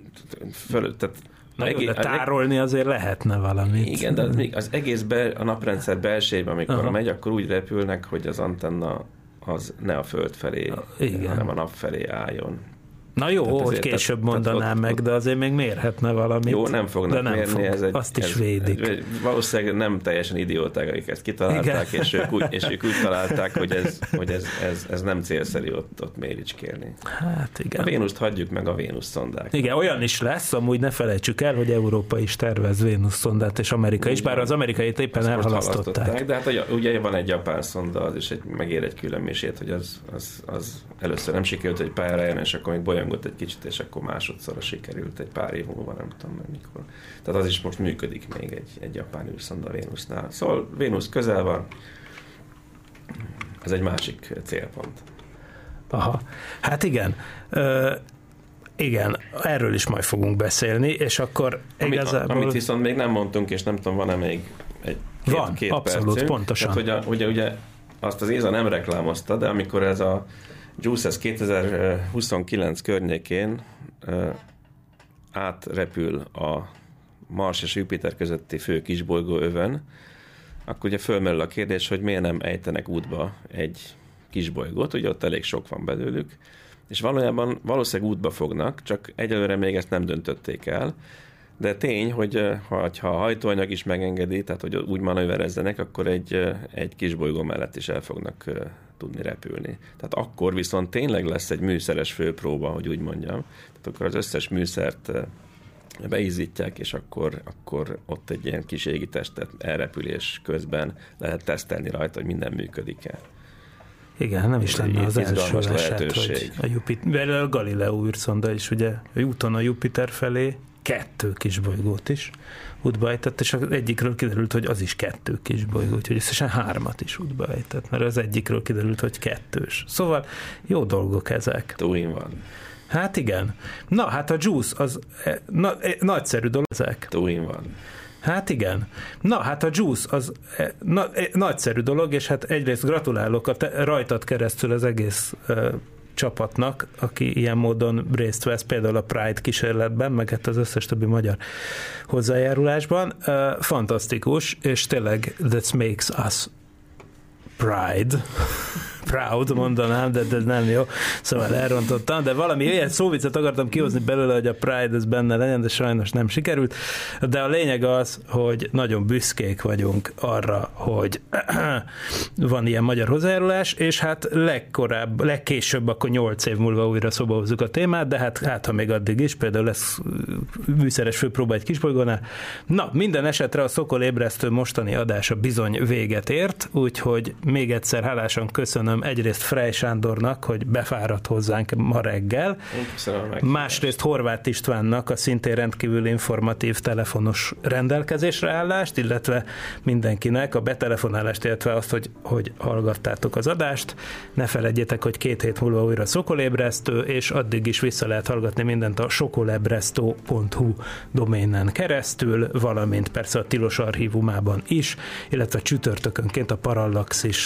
S2: föl, tehát
S1: Na jó,
S2: egé-
S1: de tárolni azért lehetne valamit.
S2: igen, de az, még az egész be, a naprendszer belsejében, amikor.
S1: Aha.
S2: megy, akkor úgy repülnek, hogy az antenna az ne a föld felé,
S1: igen.
S2: hanem a nap felé álljon.
S1: Na jó,
S2: Tehát
S1: hogy később
S2: tehát- tehát
S1: mondanám
S2: ott-
S1: meg, de azért még mérhetne valamit.
S2: Jó, nem fognak
S1: de nem
S2: mérni,
S1: fog.
S2: ez egy,
S1: Azt is
S2: ez,
S1: védik.
S2: Ez, valószínűleg nem teljesen idióták, akik ezt kitalálták,
S1: Igen.
S2: és ők, úgy, és ők úgy találták, hogy ez, hogy ez, ez, ez nem célszerű ott, ott méricskélni.
S1: Hát
S2: A
S1: igen.
S2: Vénuszt hagyjuk meg a Vénusz szondák.
S1: Igen, olyan is lesz, amúgy ne felejtsük el, hogy Európa is tervez Vénusz szondát, és Amerika is, bár az amerikait éppen
S2: most
S1: elhalasztották.
S2: halasztották, de hát ugye- van egy japán szonda, az is egy, megér egy külön misét, hogy az, az, az először nem sikerült, hogy pályára jön, és akkor még bolyongott egy kicsit, és akkor másodszorra sikerült egy pár év múlva, nem tudom meg mikor. Tehát az is most működik még egy, egy japán űrszonda Vénusznál. Szóval Vénusz közel van, ez egy másik célpont.
S1: Aha. Hát igen. Ö, igen, erről is majd fogunk beszélni, és akkor
S2: Amit,
S1: igazából...
S2: amit viszont még nem mondtunk, és nem tudom, van-e még egy két,
S1: Van,
S2: két
S1: abszolút,
S2: percünk.
S1: pontosan.
S2: Tehát, hogy a, ugye, ugye azt az ÉZA nem reklámozta, de amikor ez a JUICE 2029 környékén átrepül a Mars és Jupiter közötti fő kisbolygó övön, akkor ugye fölmerül a kérdés, hogy miért nem ejtenek útba egy kisbolygót, ugye ott elég sok van belőlük, és valójában valószínűleg útba fognak, csak egyelőre még ezt nem döntötték el, de tény, hogy ha, ha a hajtóanyag is megengedi, tehát hogy úgy manőverezzenek, akkor egy, egy kis bolygó mellett is el fognak tudni repülni. Tehát akkor viszont tényleg lesz egy műszeres főpróba, hogy úgy mondjam. Tehát akkor az összes műszert eh, beízítják, és akkor, akkor ott egy ilyen kis égitestet elrepülés közben lehet tesztelni rajta, hogy minden működik-e.
S1: Igen, nem is lenne az első eset, hogy a Jupiter, a Galileo űrszonda is ugye úton a Jupiter felé kettő kisbolygót is útba ejtett, és az egyikről kiderült, hogy az is kettő kisbolygó, úgyhogy összesen hármat is útba ejtett, mert az egyikről kiderült, hogy kettős. Szóval jó dolgok ezek.
S2: Túin van.
S1: Hát igen. Na, hát a Juice az eh, na, eh, nagyszerű dolog ezek.
S2: Túin van.
S1: Hát igen. Na, hát a Juice az eh, na, nagyszerű dolog, és hát egyrészt gratulálok a te, rajtad keresztül az egész csapatnak, aki ilyen módon részt vesz például a Pride kísérletben, meg hát az összes többi magyar hozzájárulásban. Fantasztikus, és tényleg that makes us pride. Proud mondanám, de, de nem jó. Szóval elrontottam, de valami ilyen szóvicet akartam kihozni belőle, hogy a Pride ez benne legyen, de sajnos nem sikerült. De a lényeg az, hogy nagyon büszkék vagyunk arra, hogy van ilyen magyar hozzájárulás, és hát legkorább, legkésőbb akkor 8 év múlva újra szóba hozzuk a témát, de hát, hát ha még addig is, például lesz műszeres főpróba egy kisbolygónál. Na, minden esetre a Szokol ébresztő mostani adása bizony véget ért, úgyhogy még egyszer hálásan köszönöm egyrészt Frey Sándornak, hogy befáradt hozzánk ma reggel. Másrészt Horváth Istvánnak a szintén rendkívül informatív telefonos rendelkezésre állást, illetve mindenkinek a betelefonálást, illetve azt, hogy, hogy hallgattátok az adást. Ne felejtjétek, hogy két hét múlva újra Szokolébresztő, és addig is vissza lehet hallgatni mindent a sokolebresztó.hu doménen keresztül, valamint persze a Tilos archívumában is, illetve csütörtökönként a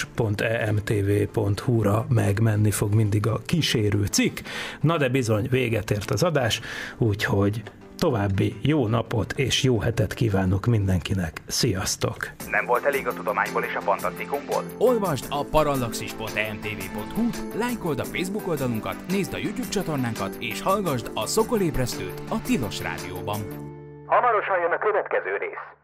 S1: parallaxis.emtv.hu-ra megmenni fog mindig a kísérő cikk. Na de bizony, véget ért az adás, úgyhogy további jó napot és jó hetet kívánok mindenkinek. Sziasztok!
S3: Nem volt elég a tudományból és a fantasztikumból?
S4: Olvasd a parallaxis.emtv.hu, lájkold a Facebook oldalunkat, nézd a YouTube csatornánkat, és hallgassd a Szokolébresztőt a Tilos Rádióban.
S3: Hamarosan jön a következő rész.